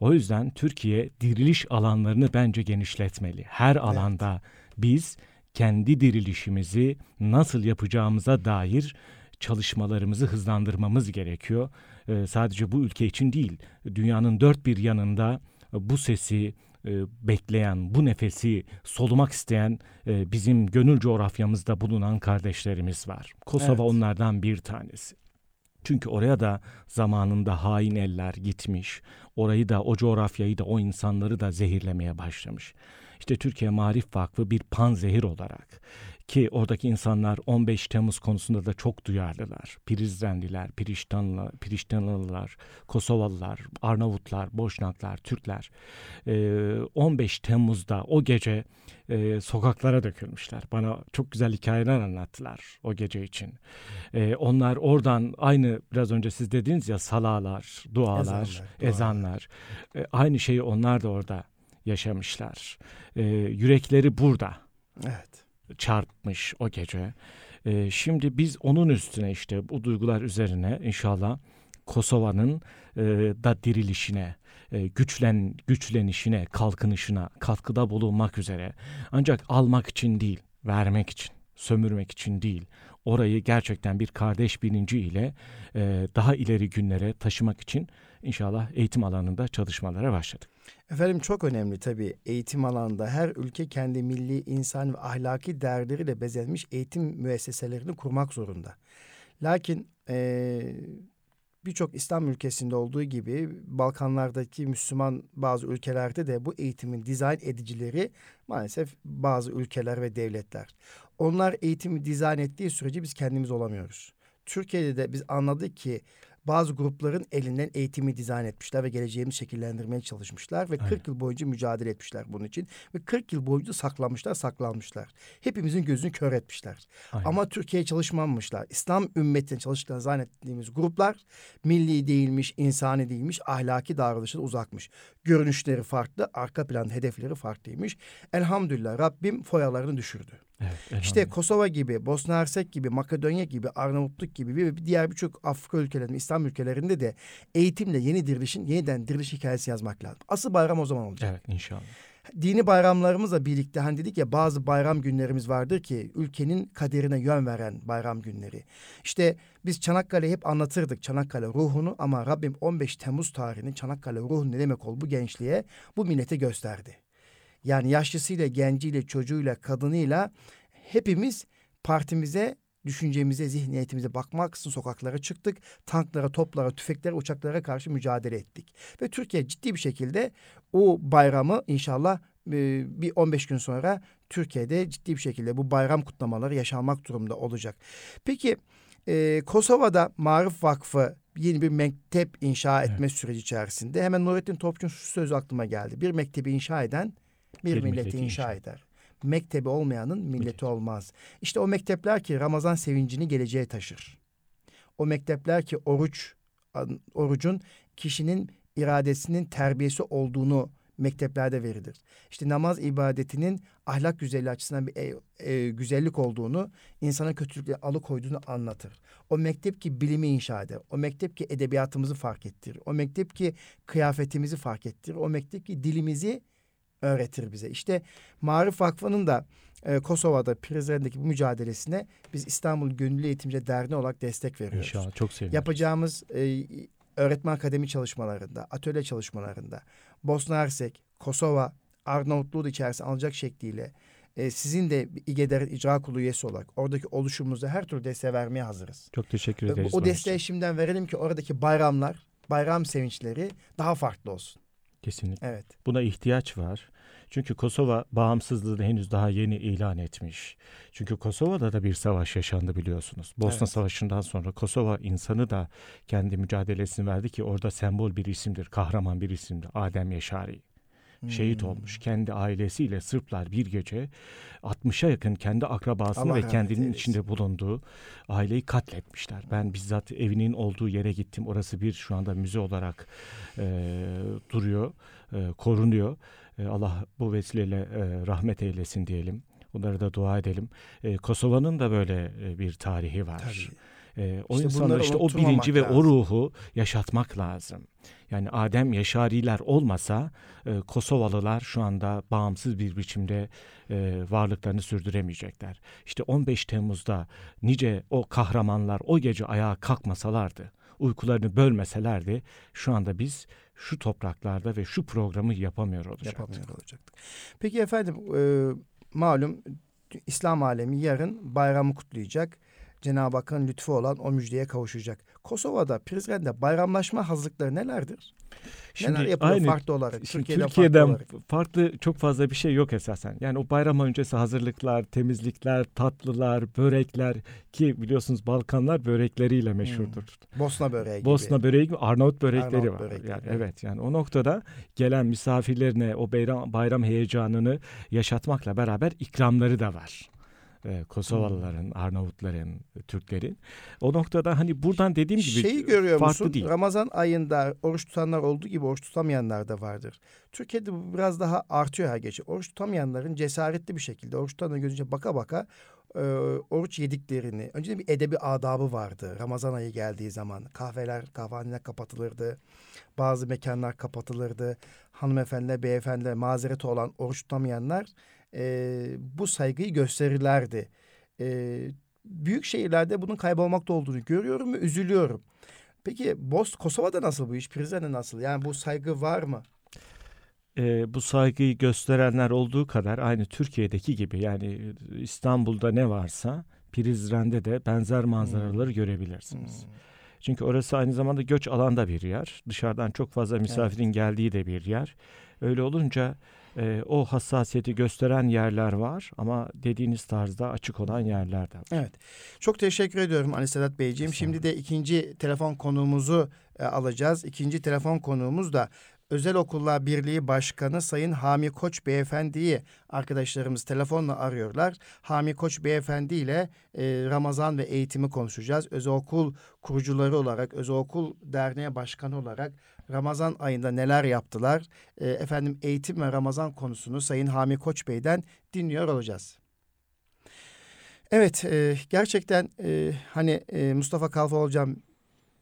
O yüzden Türkiye diriliş alanlarını bence genişletmeli. Her alanda biz kendi dirilişimizi nasıl yapacağımıza dair çalışmalarımızı hızlandırmamız gerekiyor. Ee, sadece bu ülke için değil, dünyanın dört bir yanında bu sesi bekleyen, bu nefesi solumak isteyen e, bizim gönül coğrafyamızda bulunan kardeşlerimiz var. Kosova evet. onlardan bir tanesi. Çünkü oraya da zamanında hain eller gitmiş. Orayı da o coğrafyayı da o insanları da zehirlemeye başlamış. İşte Türkiye Marif Vakfı bir panzehir olarak ki oradaki insanlar 15 Temmuz konusunda da çok duyarlılar. Prizrenliler, Piriştanlı, Piriştanlılar, Kosovalılar, Arnavutlar, Boşnaklar, Türkler. Ee, 15 Temmuz'da o gece sokaklara dökülmüşler. Bana çok güzel hikayeler anlattılar o gece için. Onlar oradan aynı biraz önce siz dediniz ya salalar, dualar, ezanlar. ezanlar. Aynı şeyi onlar da orada yaşamışlar. Ee, yürekleri burada. Evet. Çarpmış o gece. Ee, şimdi biz onun üstüne işte bu duygular üzerine inşallah Kosova'nın e, da dirilişine, e, güçlen güçlenişine, kalkınışına katkıda bulunmak üzere. Ancak almak için değil, vermek için, sömürmek için değil. Orayı gerçekten bir kardeş bilinci ile e, daha ileri günlere taşımak için inşallah eğitim alanında çalışmalara başladık. Efendim çok önemli tabii eğitim alanında her ülke kendi milli, insan ve ahlaki değerleriyle bezenmiş eğitim müesseselerini kurmak zorunda. Lakin e, birçok İslam ülkesinde olduğu gibi Balkanlardaki Müslüman bazı ülkelerde de bu eğitimin dizayn edicileri maalesef bazı ülkeler ve devletler. Onlar eğitimi dizayn ettiği sürece biz kendimiz olamıyoruz. Türkiye'de de biz anladık ki bazı grupların elinden eğitimi dizayn etmişler ve geleceğimizi şekillendirmeye çalışmışlar ve Aynen. 40 yıl boyunca mücadele etmişler bunun için ve 40 yıl boyunca saklanmışlar, saklanmışlar. Hepimizin gözünü kör etmişler. Aynen. Ama Türkiye'ye çalışmamışlar. İslam ümmetine çalıştıklarını zannettiğimiz gruplar milli değilmiş, insani değilmiş, ahlaki davranışına uzakmış. Görünüşleri farklı, arka plan hedefleri farklıymış. Elhamdülillah Rabbim foyalarını düşürdü. Evet, işte Kosova gibi, Bosna Hersek gibi, Makedonya gibi, Arnavutluk gibi ve diğer birçok Afrika ülkelerinde, İslam ülkelerinde de eğitimle yeni dirilişin, yeniden diriliş hikayesi yazmak lazım. Asıl bayram o zaman olacak. Evet inşallah. Dini bayramlarımızla birlikte hani dedik ya bazı bayram günlerimiz vardır ki ülkenin kaderine yön veren bayram günleri. İşte biz Çanakkale hep anlatırdık Çanakkale ruhunu ama Rabbim 15 Temmuz tarihini Çanakkale ruhunu ne demek ol bu gençliğe bu millete gösterdi. Yani yaşlısıyla, genciyle, çocuğuyla, kadınıyla hepimiz partimize, düşüncemize, zihniyetimize bakmak için sokaklara çıktık. Tanklara, toplara, tüfeklere, uçaklara karşı mücadele ettik. Ve Türkiye ciddi bir şekilde o bayramı inşallah bir 15 gün sonra Türkiye'de ciddi bir şekilde bu bayram kutlamaları yaşanmak durumda olacak. Peki e, Kosova'da Marif Vakfı yeni bir mektep inşa etme evet. süreci içerisinde hemen Nurettin Topçu'nun şu sözü aklıma geldi. Bir mektebi inşa eden bir, bir milleti inşa, inşa eder. Mektebi olmayanın milleti Millet. olmaz. İşte o mektepler ki Ramazan sevincini geleceğe taşır. O mektepler ki oruç, orucun kişinin iradesinin terbiyesi olduğunu mekteplerde verilir. İşte namaz ibadetinin ahlak güzelliği açısından bir e, e, güzellik olduğunu, insana kötülükle alıkoyduğunu anlatır. O mektep ki bilimi inşa eder. O mektep ki edebiyatımızı fark ettirir. O mektep ki kıyafetimizi fark ettirir. O mektep ki dilimizi öğretir bize. İşte Marif Vakfı'nın da e, Kosova'da Prizren'deki bu mücadelesine biz İstanbul Gönüllü Eğitimci Derneği olarak destek veriyoruz. İnşallah çok seviniriz. Yapacağımız e, öğretmen akademi çalışmalarında, atölye çalışmalarında Bosna Hersek, Kosova, Arnavutluğu da içerisine alacak şekliyle e, sizin de İGEDER'in icra kurulu üyesi olarak oradaki oluşumumuza her türlü desteği vermeye hazırız. Çok teşekkür ederiz. O, o desteği şimdiden verelim ki oradaki bayramlar, bayram sevinçleri daha farklı olsun. Kesinlikle. Evet. Buna ihtiyaç var. Çünkü Kosova bağımsızlığını henüz daha yeni ilan etmiş. Çünkü Kosova'da da bir savaş yaşandı biliyorsunuz. Bosna evet. Savaşı'ndan sonra Kosova insanı da kendi mücadelesini verdi ki orada sembol bir isimdir, kahraman bir isimdir. Adem Yaşari. Hmm. Şehit olmuş. Kendi ailesiyle Sırplar bir gece 60'a yakın kendi akrabasını Allah ve kendinin eylesin. içinde bulunduğu aileyi katletmişler. Ben bizzat evinin olduğu yere gittim. Orası bir şu anda müze olarak e, duruyor, e, korunuyor. E, Allah bu vesileyle e, rahmet eylesin diyelim. Onlara da dua edelim. E, Kosova'nın da böyle bir tarihi var. Tabii. o işte insanlar işte o bilinci lazım. ve o ruhu yaşatmak lazım. Yani Adem Yaşariler olmasa Kosovalılar şu anda bağımsız bir biçimde varlıklarını sürdüremeyecekler. İşte 15 Temmuz'da nice o kahramanlar o gece ayağa kalkmasalardı, uykularını bölmeselerdi şu anda biz şu topraklarda ve şu programı yapamıyor olacaktık. Yapamıyor olacaktık. Peki efendim e, malum İslam alemi yarın bayramı kutlayacak. Cenab-ı Hakk'ın lütfu olan o müjdeye kavuşacak. Kosova'da, Prizren'de bayramlaşma hazırlıkları nelerdir? Şimdi Neler yapılıyor aynı, farklı olarak? Türkiye'den, Türkiye'den farklı, olarak? farklı çok fazla bir şey yok esasen. Yani o bayram öncesi hazırlıklar, temizlikler, tatlılar, börekler ki biliyorsunuz Balkanlar börekleriyle hmm. meşhurdur. Hmm. Bosna böreği gibi. Böreği böreği gibi Arnavut börekleri Arnavut var. Börekleri. Yani evet yani o noktada gelen misafirlerine o bayram bayram heyecanını yaşatmakla beraber ikramları da var e, Kosovalıların, hmm. Arnavutların, Türklerin. O noktada hani buradan dediğim gibi Şeyi görüyor farklı musun? değil. Ramazan ayında oruç tutanlar olduğu gibi oruç tutamayanlar da vardır. Türkiye'de bu biraz daha artıyor her gece. Oruç tutamayanların cesaretli bir şekilde oruç tutanları gözünce baka baka e, oruç yediklerini. Önce bir edebi adabı vardı. Ramazan ayı geldiği zaman kahveler, kahvehaneler kapatılırdı. Bazı mekanlar kapatılırdı. Hanımefendiler, beyefendiler mazereti olan oruç tutamayanlar e, bu saygıyı gösterirlerdi. E, büyük şehirlerde bunun kaybolmakta olduğunu görüyorum ve üzülüyorum. Peki Bos Kosova'da nasıl bu iş? Prizren'de nasıl? Yani bu saygı var mı? e, bu saygıyı gösterenler olduğu kadar aynı Türkiye'deki gibi yani İstanbul'da ne varsa Prizren'de de benzer manzaraları hmm. görebilirsiniz. Hmm. Çünkü orası aynı zamanda göç alanda bir yer. Dışarıdan çok fazla misafirin evet. geldiği de bir yer. Öyle olunca e, o hassasiyeti gösteren yerler var ama dediğiniz tarzda açık olan yerler de var. Evet. Çok teşekkür ediyorum Ali Sedat Beyciğim. Şimdi de ikinci telefon konuğumuzu e, alacağız. İkinci telefon konuğumuz da Özel Okullar Birliği Başkanı Sayın Hami Koç Beyefendi'yi arkadaşlarımız telefonla arıyorlar. Hami Koç Beyefendi ile e, Ramazan ve eğitimi konuşacağız. Özel okul kurucuları olarak, özel okul derneği başkanı olarak Ramazan ayında neler yaptılar? E, efendim eğitim ve Ramazan konusunu Sayın Hami Koç Bey'den dinliyor olacağız. Evet, e, gerçekten e, hani e, Mustafa Kalfa hocam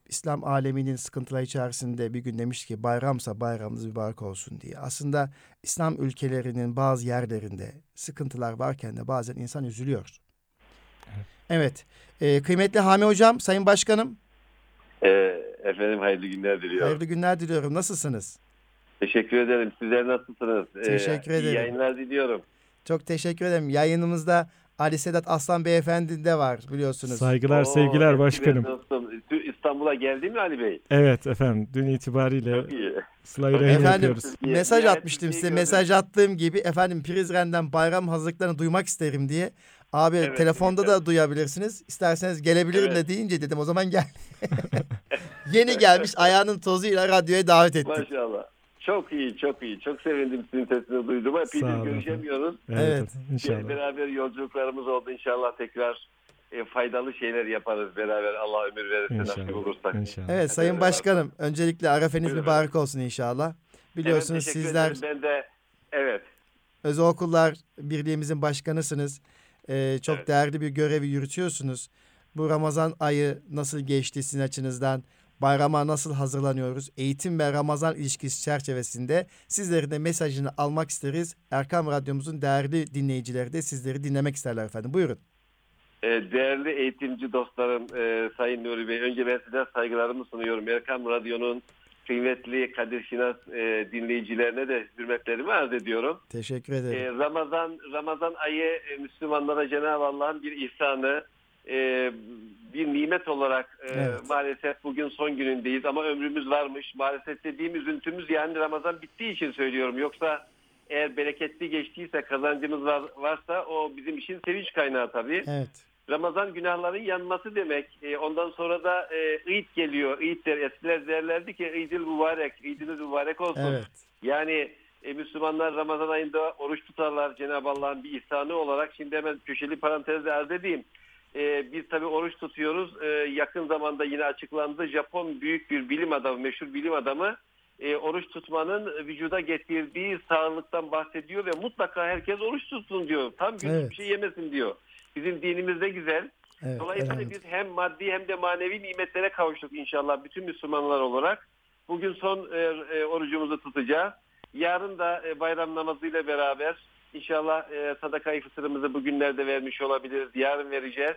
İslam aleminin sıkıntıları içerisinde bir gün demiş ki bayramsa bayramınız mübarek olsun diye. Aslında İslam ülkelerinin bazı yerlerinde sıkıntılar varken de bazen insan üzülüyor. Evet. evet. Ee, kıymetli Hami Hocam, Sayın Başkanım. Ee, efendim hayırlı günler diliyorum. Hayırlı günler diliyorum. Nasılsınız? Teşekkür ederim. Sizler nasılsınız? Teşekkür ee, ederim. İyi yayınlar diliyorum. Çok teşekkür ederim. Yayınımızda Ali Sedat Aslan Beyefendi de var biliyorsunuz. Saygılar, Oo, sevgiler başkanım. Dostum. İstanbul'a geldi mi Ali Bey? Evet efendim. Dün itibariyle efendim, yapıyoruz. Mesaj atmıştım size. Mesaj attığım gibi efendim Prizren'den bayram hazırlıklarını duymak isterim diye. Abi evet, telefonda evet. da duyabilirsiniz. İsterseniz gelebilirim evet. de deyince dedim o zaman gel. Yeni gelmiş ayağının tozuyla radyoya davet ettik. Maşallah. Çok iyi, çok iyi. Çok sevindim sizin sesini duydum. Epeydir görüşemiyoruz. Evet, evet. inşallah. Beraber yolculuklarımız oldu. İnşallah tekrar e, faydalı şeyler yaparız beraber. Allah ömür verirse nasip olursak. İnşallah. Evet Sayın Başkanım öncelikle Arafeniz mübarek olsun inşallah. Biliyorsunuz Evet, sizler ederim. Ben de evet. Özel Okullar Birliğimizin başkanısınız. Ee, çok Evet. değerli bir görevi yürütüyorsunuz. Bu Ramazan ayı nasıl geçti sizin açınızdan? Bayrama nasıl hazırlanıyoruz? Eğitim ve Ramazan ilişkisi çerçevesinde sizlerin de mesajını almak isteriz. Erkam Radyomuzun değerli dinleyicileri de sizleri dinlemek isterler efendim. Buyurun. Ee, Değerli eğitimci dostlarım, e, Sayın Nuri Bey, önce ben size saygılarımı sunuyorum. Erkam Radyo'nun kıymetli Kadir Şinas e, dinleyicilerine de hürmetlerimi arz ediyorum. Teşekkür ederim. Ee, Ramazan Ramazan ayı e, Müslümanlara Cenab-ı Allah'ın bir ihsanı, e, bir nimet olarak e, Evet. maalesef bugün son günündeyiz ama ömrümüz varmış. Maalesef dediğim üzüntümüz yani Ramazan bittiği için söylüyorum. Yoksa eğer bereketli geçtiyse, kazancımız var, varsa o bizim için sevinç kaynağı tabii. Evet. Ramazan günahların yanması demek. E, ondan sonra da e, İd geliyor. İd der. Eskiler derlerdi ki İdil mübarek, İdiniz mübarek olsun. Evet. Yani e, Müslümanlar Ramazan ayında oruç tutarlar Cenab-ı Allah'ın bir ihsanı olarak. Şimdi hemen köşeli parantezle arz edeyim. E, biz tabi oruç tutuyoruz. E, yakın zamanda yine açıklandı. Japon büyük bir bilim adamı, meşhur bilim adamı e, oruç tutmanın vücuda getirdiği sağlıktan bahsediyor ve mutlaka herkes oruç tutsun diyor. Tam gün Evet. bir şey yemesin diyor. Bizim dinimizde güzel. Evet. Dolayısıyla elhamdülillah. biz hem maddi hem de manevi nimetlere kavuştuk inşallah bütün Müslümanlar olarak. Bugün son e, e, orucumuzu tutacağız. Yarın da e, bayram namazıyla beraber inşallah e, sadaka-i fıtırımızı bugünlerde vermiş olabiliriz. Yarın vereceğiz.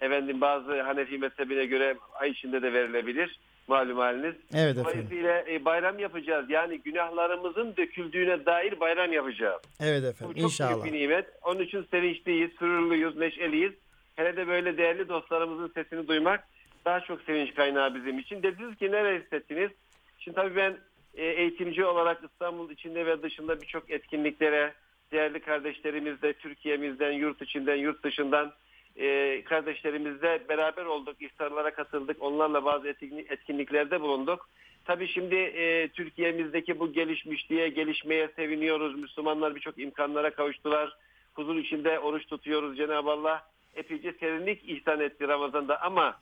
Efendim bazı Hanefi mezhebine göre ay içinde de verilebilir. Malum haliniz. Evet efendim. Dolayısıyla e, bayram yapacağız. Yani günahlarımızın döküldüğüne dair bayram yapacağız. Evet Bu efendim. çok İnşallah. büyük bir nimet. Onun için sevinçliyiz, sürürlüyüz, neşeliyiz. Hele de böyle değerli dostlarımızın sesini duymak daha çok sevinç kaynağı bizim için. Dediniz ki nereye hissettiniz? Şimdi tabii ben e, eğitimci olarak İstanbul içinde ve dışında birçok etkinliklere değerli kardeşlerimizle Türkiye'mizden, yurt içinden, yurt dışından e, kardeşlerimizle beraber olduk. İftarlara katıldık. Onlarla bazı etkinlik- etkinliklerde bulunduk. Tabii şimdi e, Türkiye'mizdeki bu gelişmişliğe, gelişmeye seviniyoruz. Müslümanlar birçok imkanlara kavuştular. Huzur içinde oruç tutuyoruz. Cenab-ı Allah epeyce serinlik ihsan etti Ramazan'da ama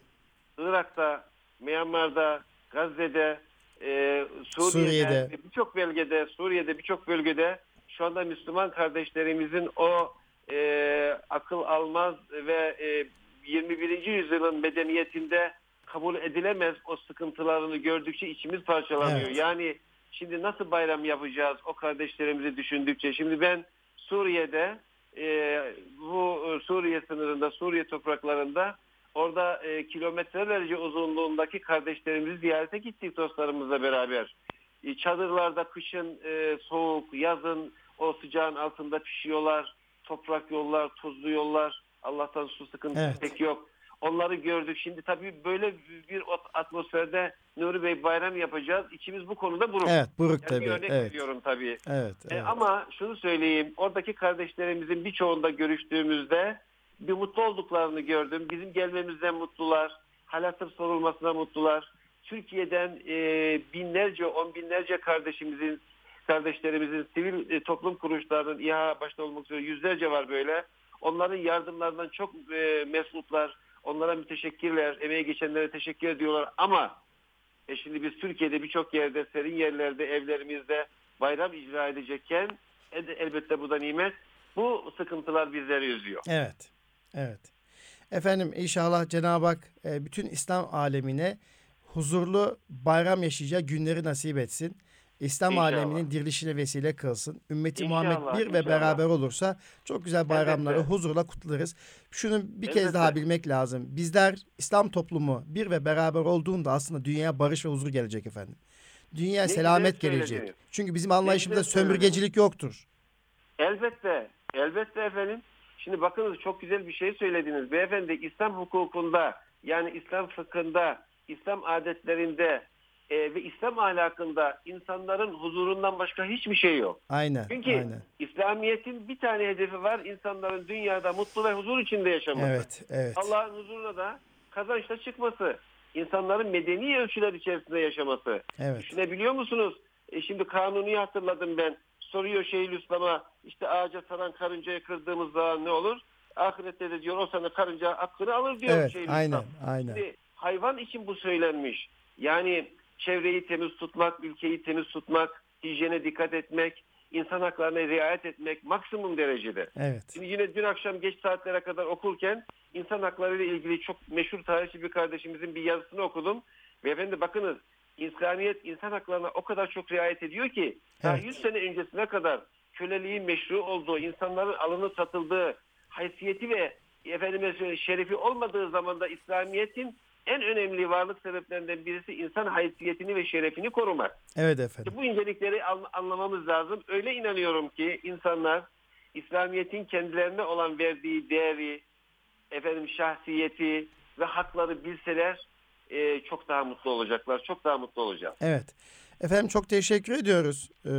Irak'ta, Myanmar'da, Gazze'de, e, Suriye'de, Suriye'de. birçok bölgede, Suriye'de birçok bölgede şu anda Müslüman kardeşlerimizin o e, akıl almaz ve e, 21. yüzyılın medeniyetinde kabul edilemez o sıkıntılarını gördükçe içimiz parçalanıyor. Evet. Yani şimdi nasıl bayram yapacağız o kardeşlerimizi düşündükçe. Şimdi ben Suriye'de e, bu e, Suriye sınırında, Suriye topraklarında orada e, kilometrelerce uzunluğundaki kardeşlerimizi ziyarete gittik dostlarımızla beraber. E, çadırlarda kışın e, soğuk, yazın o sıcağın altında pişiyorlar. Toprak yollar, tuzlu yollar. Allah'tan su sıkıntısı Evet. pek yok. Onları gördük. Şimdi tabii böyle bir atmosferde Nuri Bey bayram yapacağız. İçimiz bu konuda buruk. Evet. Buruk Yani tabii. bir örnek Evet. veriyorum tabii. Evet. E, evet. ama şunu söyleyeyim. Oradaki kardeşlerimizin birçoğunda görüştüğümüzde bir mutlu olduklarını gördüm. Bizim gelmemizden mutlular. Hal hatır sorulmasına mutlular. Türkiye'den e, binlerce, on binlerce kardeşimizin, kardeşlerimizin sivil e, toplum kuruluşlarının İHA başta olmak üzere yüzlerce var böyle. Onların yardımlarından çok e, mesutlar. Onlara müteşekkirler. Emeği geçenlere teşekkür ediyorlar. Ama e şimdi biz Türkiye'de birçok yerde, serin yerlerde, evlerimizde bayram icra edecekken el- elbette bu da nimet. Bu sıkıntılar bizleri üzüyor. Evet. Evet. Efendim inşallah Cenab-ı Hak e, bütün İslam alemine huzurlu bayram yaşayacağı günleri nasip etsin. İslam İnşallah. aleminin dirilişine vesile kılsın. Ümmeti İnşallah, Muhammed bir ve inşallah. beraber olursa çok güzel bayramları Elbette. huzurla kutlarız. Şunu bir kez Elbette. daha bilmek lazım. Bizler İslam toplumu bir ve beraber olduğunda aslında dünyaya barış ve huzur gelecek efendim. Dünya Ne selamet gelecek. söylediniz. Çünkü bizim anlayışımızda söylediniz. sömürgecilik yoktur. Elbette, elbette efendim. Şimdi bakınız çok güzel bir şey söylediniz. Beyefendi İslam hukukunda yani İslam fıkhında, İslam adetlerinde e, ve İslam ahlakında insanların huzurundan başka hiçbir şey yok. Aynen. Çünkü aynen. İslamiyet'in bir tane hedefi var. insanların dünyada mutlu ve huzur içinde yaşaması. Evet, evet. Allah'ın huzuruna da kazançla çıkması. insanların medeni ölçüler içerisinde yaşaması. Evet. Düşünebiliyor musunuz? E şimdi kanuni hatırladım ben. Soruyor Şeyhülislam'a işte ağaca saran karıncayı kırdığımız zaman ne olur? Ahirette de diyor o sana karınca hakkını alır diyor Evet, Şeyhülislam. aynen, aynen. Şimdi hayvan için bu söylenmiş. Yani çevreyi temiz tutmak, ülkeyi temiz tutmak, hijyene dikkat etmek, insan haklarına riayet etmek maksimum derecede. Evet. Şimdi yine dün akşam geç saatlere kadar okurken insan hakları ile ilgili çok meşhur tarihçi bir kardeşimizin bir yazısını okudum. Ve efendim bakınız İslamiyet insan haklarına o kadar çok riayet ediyor ki daha Evet. 100 sene öncesine kadar köleliğin meşru olduğu, insanların alını satıldığı, haysiyeti ve efendime şerefi olmadığı zamanda İslamiyet'in en önemli varlık sebeplerinden birisi insan haysiyetini ve şerefini korumak. Evet efendim. Bu incelikleri an- anlamamız lazım. Öyle inanıyorum ki insanlar İslamiyet'in kendilerine olan verdiği değeri, efendim şahsiyeti ve hakları bilseler e, çok daha mutlu olacaklar. Çok daha mutlu olacağız. Evet. Efendim çok teşekkür ediyoruz. Ee,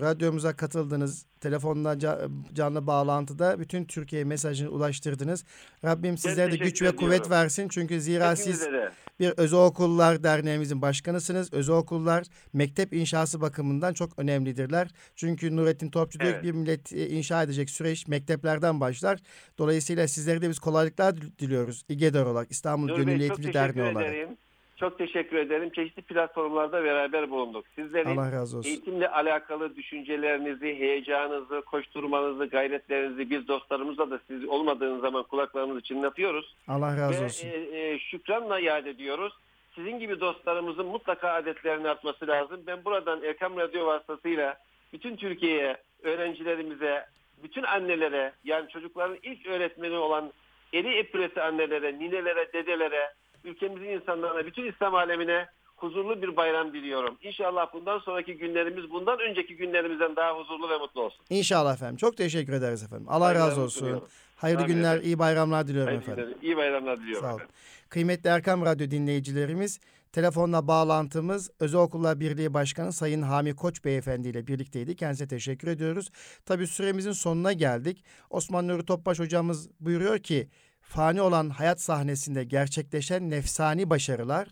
radyomuza katıldınız. Telefonla ca- canlı bağlantıda bütün Türkiye mesajını ulaştırdınız. Rabbim sizlere de güç ve kuvvet versin. Çünkü zira siz de. bir özel okullar derneğimizin başkanısınız. Özel okullar mektep inşası bakımından çok önemlidirler. Çünkü Nurettin Topçu Evet. bir millet e, inşa edecek süreç mekteplerden başlar. Dolayısıyla sizlere de biz kolaylıklar diliyoruz. İGEDER olarak İstanbul Gönüllü Eğitimci Derneği olarak. ederim. Çok teşekkür ederim. Çeşitli platformlarda beraber bulunduk. Sizlerin Allah razı olsun. eğitimle alakalı düşüncelerinizi, heyecanınızı, koşturmanızı, gayretlerinizi biz dostlarımızla da siz olmadığınız zaman kulaklarımızı çınlatıyoruz. Allah razı Ve olsun. e, e, şükranla yad ediyoruz. Sizin gibi dostlarımızın mutlaka adetlerinin artması lazım. Ben buradan Erkam Radyo vasıtasıyla bütün Türkiye'ye, öğrencilerimize, bütün annelere, yani çocukların ilk öğretmeni olan eli epüresi annelere, ninelere, dedelere, ülkemizin insanlarına, bütün İslam alemine huzurlu bir bayram diliyorum. İnşallah bundan sonraki günlerimiz bundan önceki günlerimizden daha huzurlu ve mutlu olsun. İnşallah efendim. Çok teşekkür ederiz efendim. Allah razı Saygılarımı olsun. sunuyorum. Hayırlı Amin günler, efendim. iyi bayramlar diliyorum Hayırlı efendim. günler, iyi bayramlar diliyorum. Sağ olun. efendim. Kıymetli Erkam Radyo dinleyicilerimiz, telefonla bağlantımız Özel Okullar Birliği Başkanı Sayın Hami Koç Beyefendi ile birlikteydi. Kendisine teşekkür ediyoruz. Tabii süremizin sonuna geldik. Osman Nuri Topbaş hocamız buyuruyor ki, fani olan hayat sahnesinde gerçekleşen nefsani başarılar,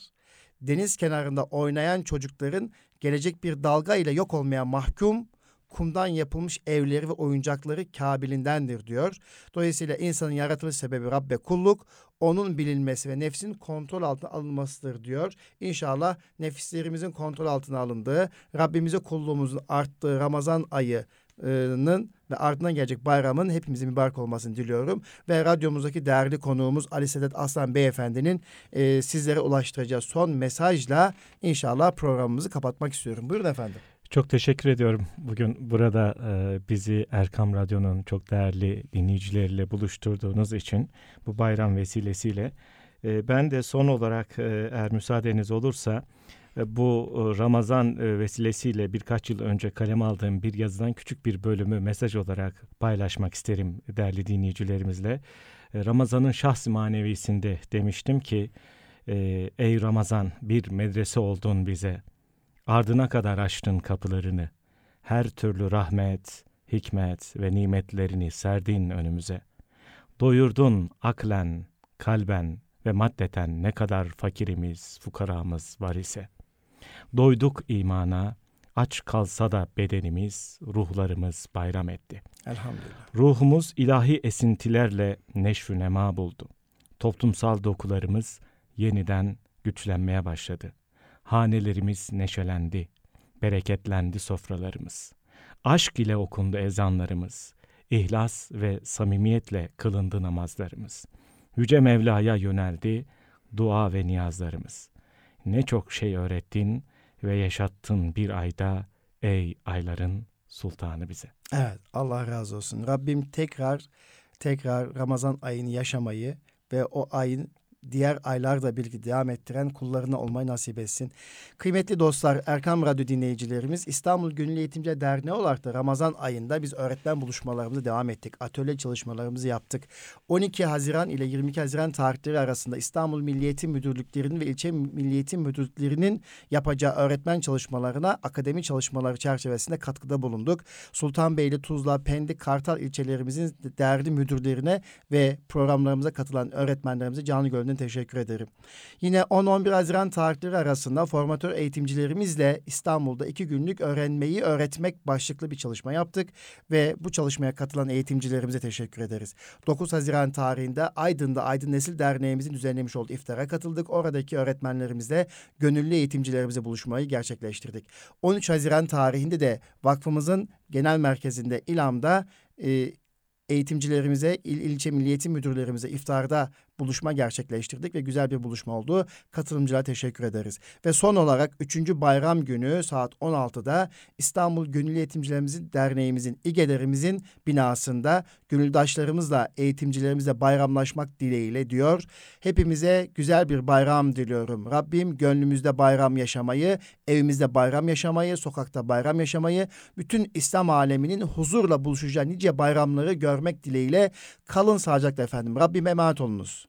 deniz kenarında oynayan çocukların gelecek bir dalga ile yok olmaya mahkum, kumdan yapılmış evleri ve oyuncakları kabilindendir diyor. Dolayısıyla insanın yaratılış sebebi Rabbe kulluk, onun bilinmesi ve nefsin kontrol altına alınmasıdır diyor. İnşallah nefislerimizin kontrol altına alındığı, Rabbimize kulluğumuzun arttığı Ramazan ayının ve ardından gelecek bayramın hepimizin mübarek olmasını diliyorum. Ve radyomuzdaki değerli konuğumuz Ali Sedat Aslan Beyefendi'nin e, sizlere ulaştıracağı son mesajla inşallah programımızı kapatmak istiyorum. Buyurun efendim. Çok teşekkür ediyorum. Bugün burada e, bizi Erkam Radyo'nun çok değerli dinleyicileriyle buluşturduğunuz için bu bayram vesilesiyle. E, ben de son olarak e, eğer müsaadeniz olursa bu e, Ramazan e, vesilesiyle birkaç yıl önce kalem aldığım bir yazıdan küçük bir bölümü mesaj olarak paylaşmak isterim değerli dinleyicilerimizle. E, Ramazan'ın şahs manevisinde demiştim ki ey Ramazan bir medrese oldun bize. Ardına kadar açtın kapılarını. Her türlü rahmet, hikmet ve nimetlerini serdin önümüze. Doyurdun aklen, kalben ve maddeten ne kadar fakirimiz, fukaramız var ise. Doyduk imana, aç kalsa da bedenimiz, ruhlarımız bayram etti. Elhamdülillah. Ruhumuz ilahi esintilerle neşvü nema buldu. Toplumsal dokularımız yeniden güçlenmeye başladı. Hanelerimiz neşelendi, bereketlendi sofralarımız. Aşk ile okundu ezanlarımız, ihlas ve samimiyetle kılındı namazlarımız. Yüce Mevla'ya yöneldi dua ve niyazlarımız. Ne çok şey öğrettin ve yaşattın bir ayda ey ayların sultanı bize. Evet Allah razı olsun. Rabbim tekrar tekrar Ramazan ayını yaşamayı ve o ayın diğer aylarla birlikte devam ettiren kullarına olmayı nasip etsin. Kıymetli dostlar, Erkam Radyo dinleyicilerimiz İstanbul Gönüllü Eğitimci Derneği olarak da Ramazan ayında biz öğretmen buluşmalarımızı devam ettik. Atölye çalışmalarımızı yaptık. 12 Haziran ile 22 Haziran tarihleri arasında İstanbul Milli Eğitim Müdürlüklerinin ve ilçe Milli Eğitim Müdürlüklerinin yapacağı öğretmen çalışmalarına akademi çalışmaları çerçevesinde katkıda bulunduk. Sultanbeyli, Tuzla, Pendik, Kartal ilçelerimizin değerli müdürlerine ve programlarımıza katılan öğretmenlerimize canı gönülden adına teşekkür ederim. Yine 10-11 Haziran tarihleri arasında formatör eğitimcilerimizle İstanbul'da iki günlük öğrenmeyi öğretmek başlıklı bir çalışma yaptık ve bu çalışmaya katılan eğitimcilerimize teşekkür ederiz. 9 Haziran tarihinde Aydın'da Aydın Nesil Derneğimizin düzenlemiş olduğu iftara katıldık. Oradaki öğretmenlerimizle gönüllü eğitimcilerimizle buluşmayı gerçekleştirdik. 13 Haziran tarihinde de vakfımızın genel merkezinde İlam'da e, eğitimcilerimize, il ilçe milliyetin müdürlerimize iftarda buluşma gerçekleştirdik ve güzel bir buluşma oldu. Katılımcılara teşekkür ederiz. Ve son olarak 3. bayram günü saat 16'da İstanbul Gönüllü Eğitimcilerimizin Derneğimizin, İGEDER'imizin binasında gönüldaşlarımızla, eğitimcilerimizle bayramlaşmak dileğiyle diyor. Hepimize güzel bir bayram diliyorum. Rabbim gönlümüzde bayram yaşamayı, evimizde bayram yaşamayı, sokakta bayram yaşamayı, bütün İslam aleminin huzurla buluşacağı nice bayramları görmek dileğiyle kalın sağlıcakla efendim. Rabbim emanet olunuz.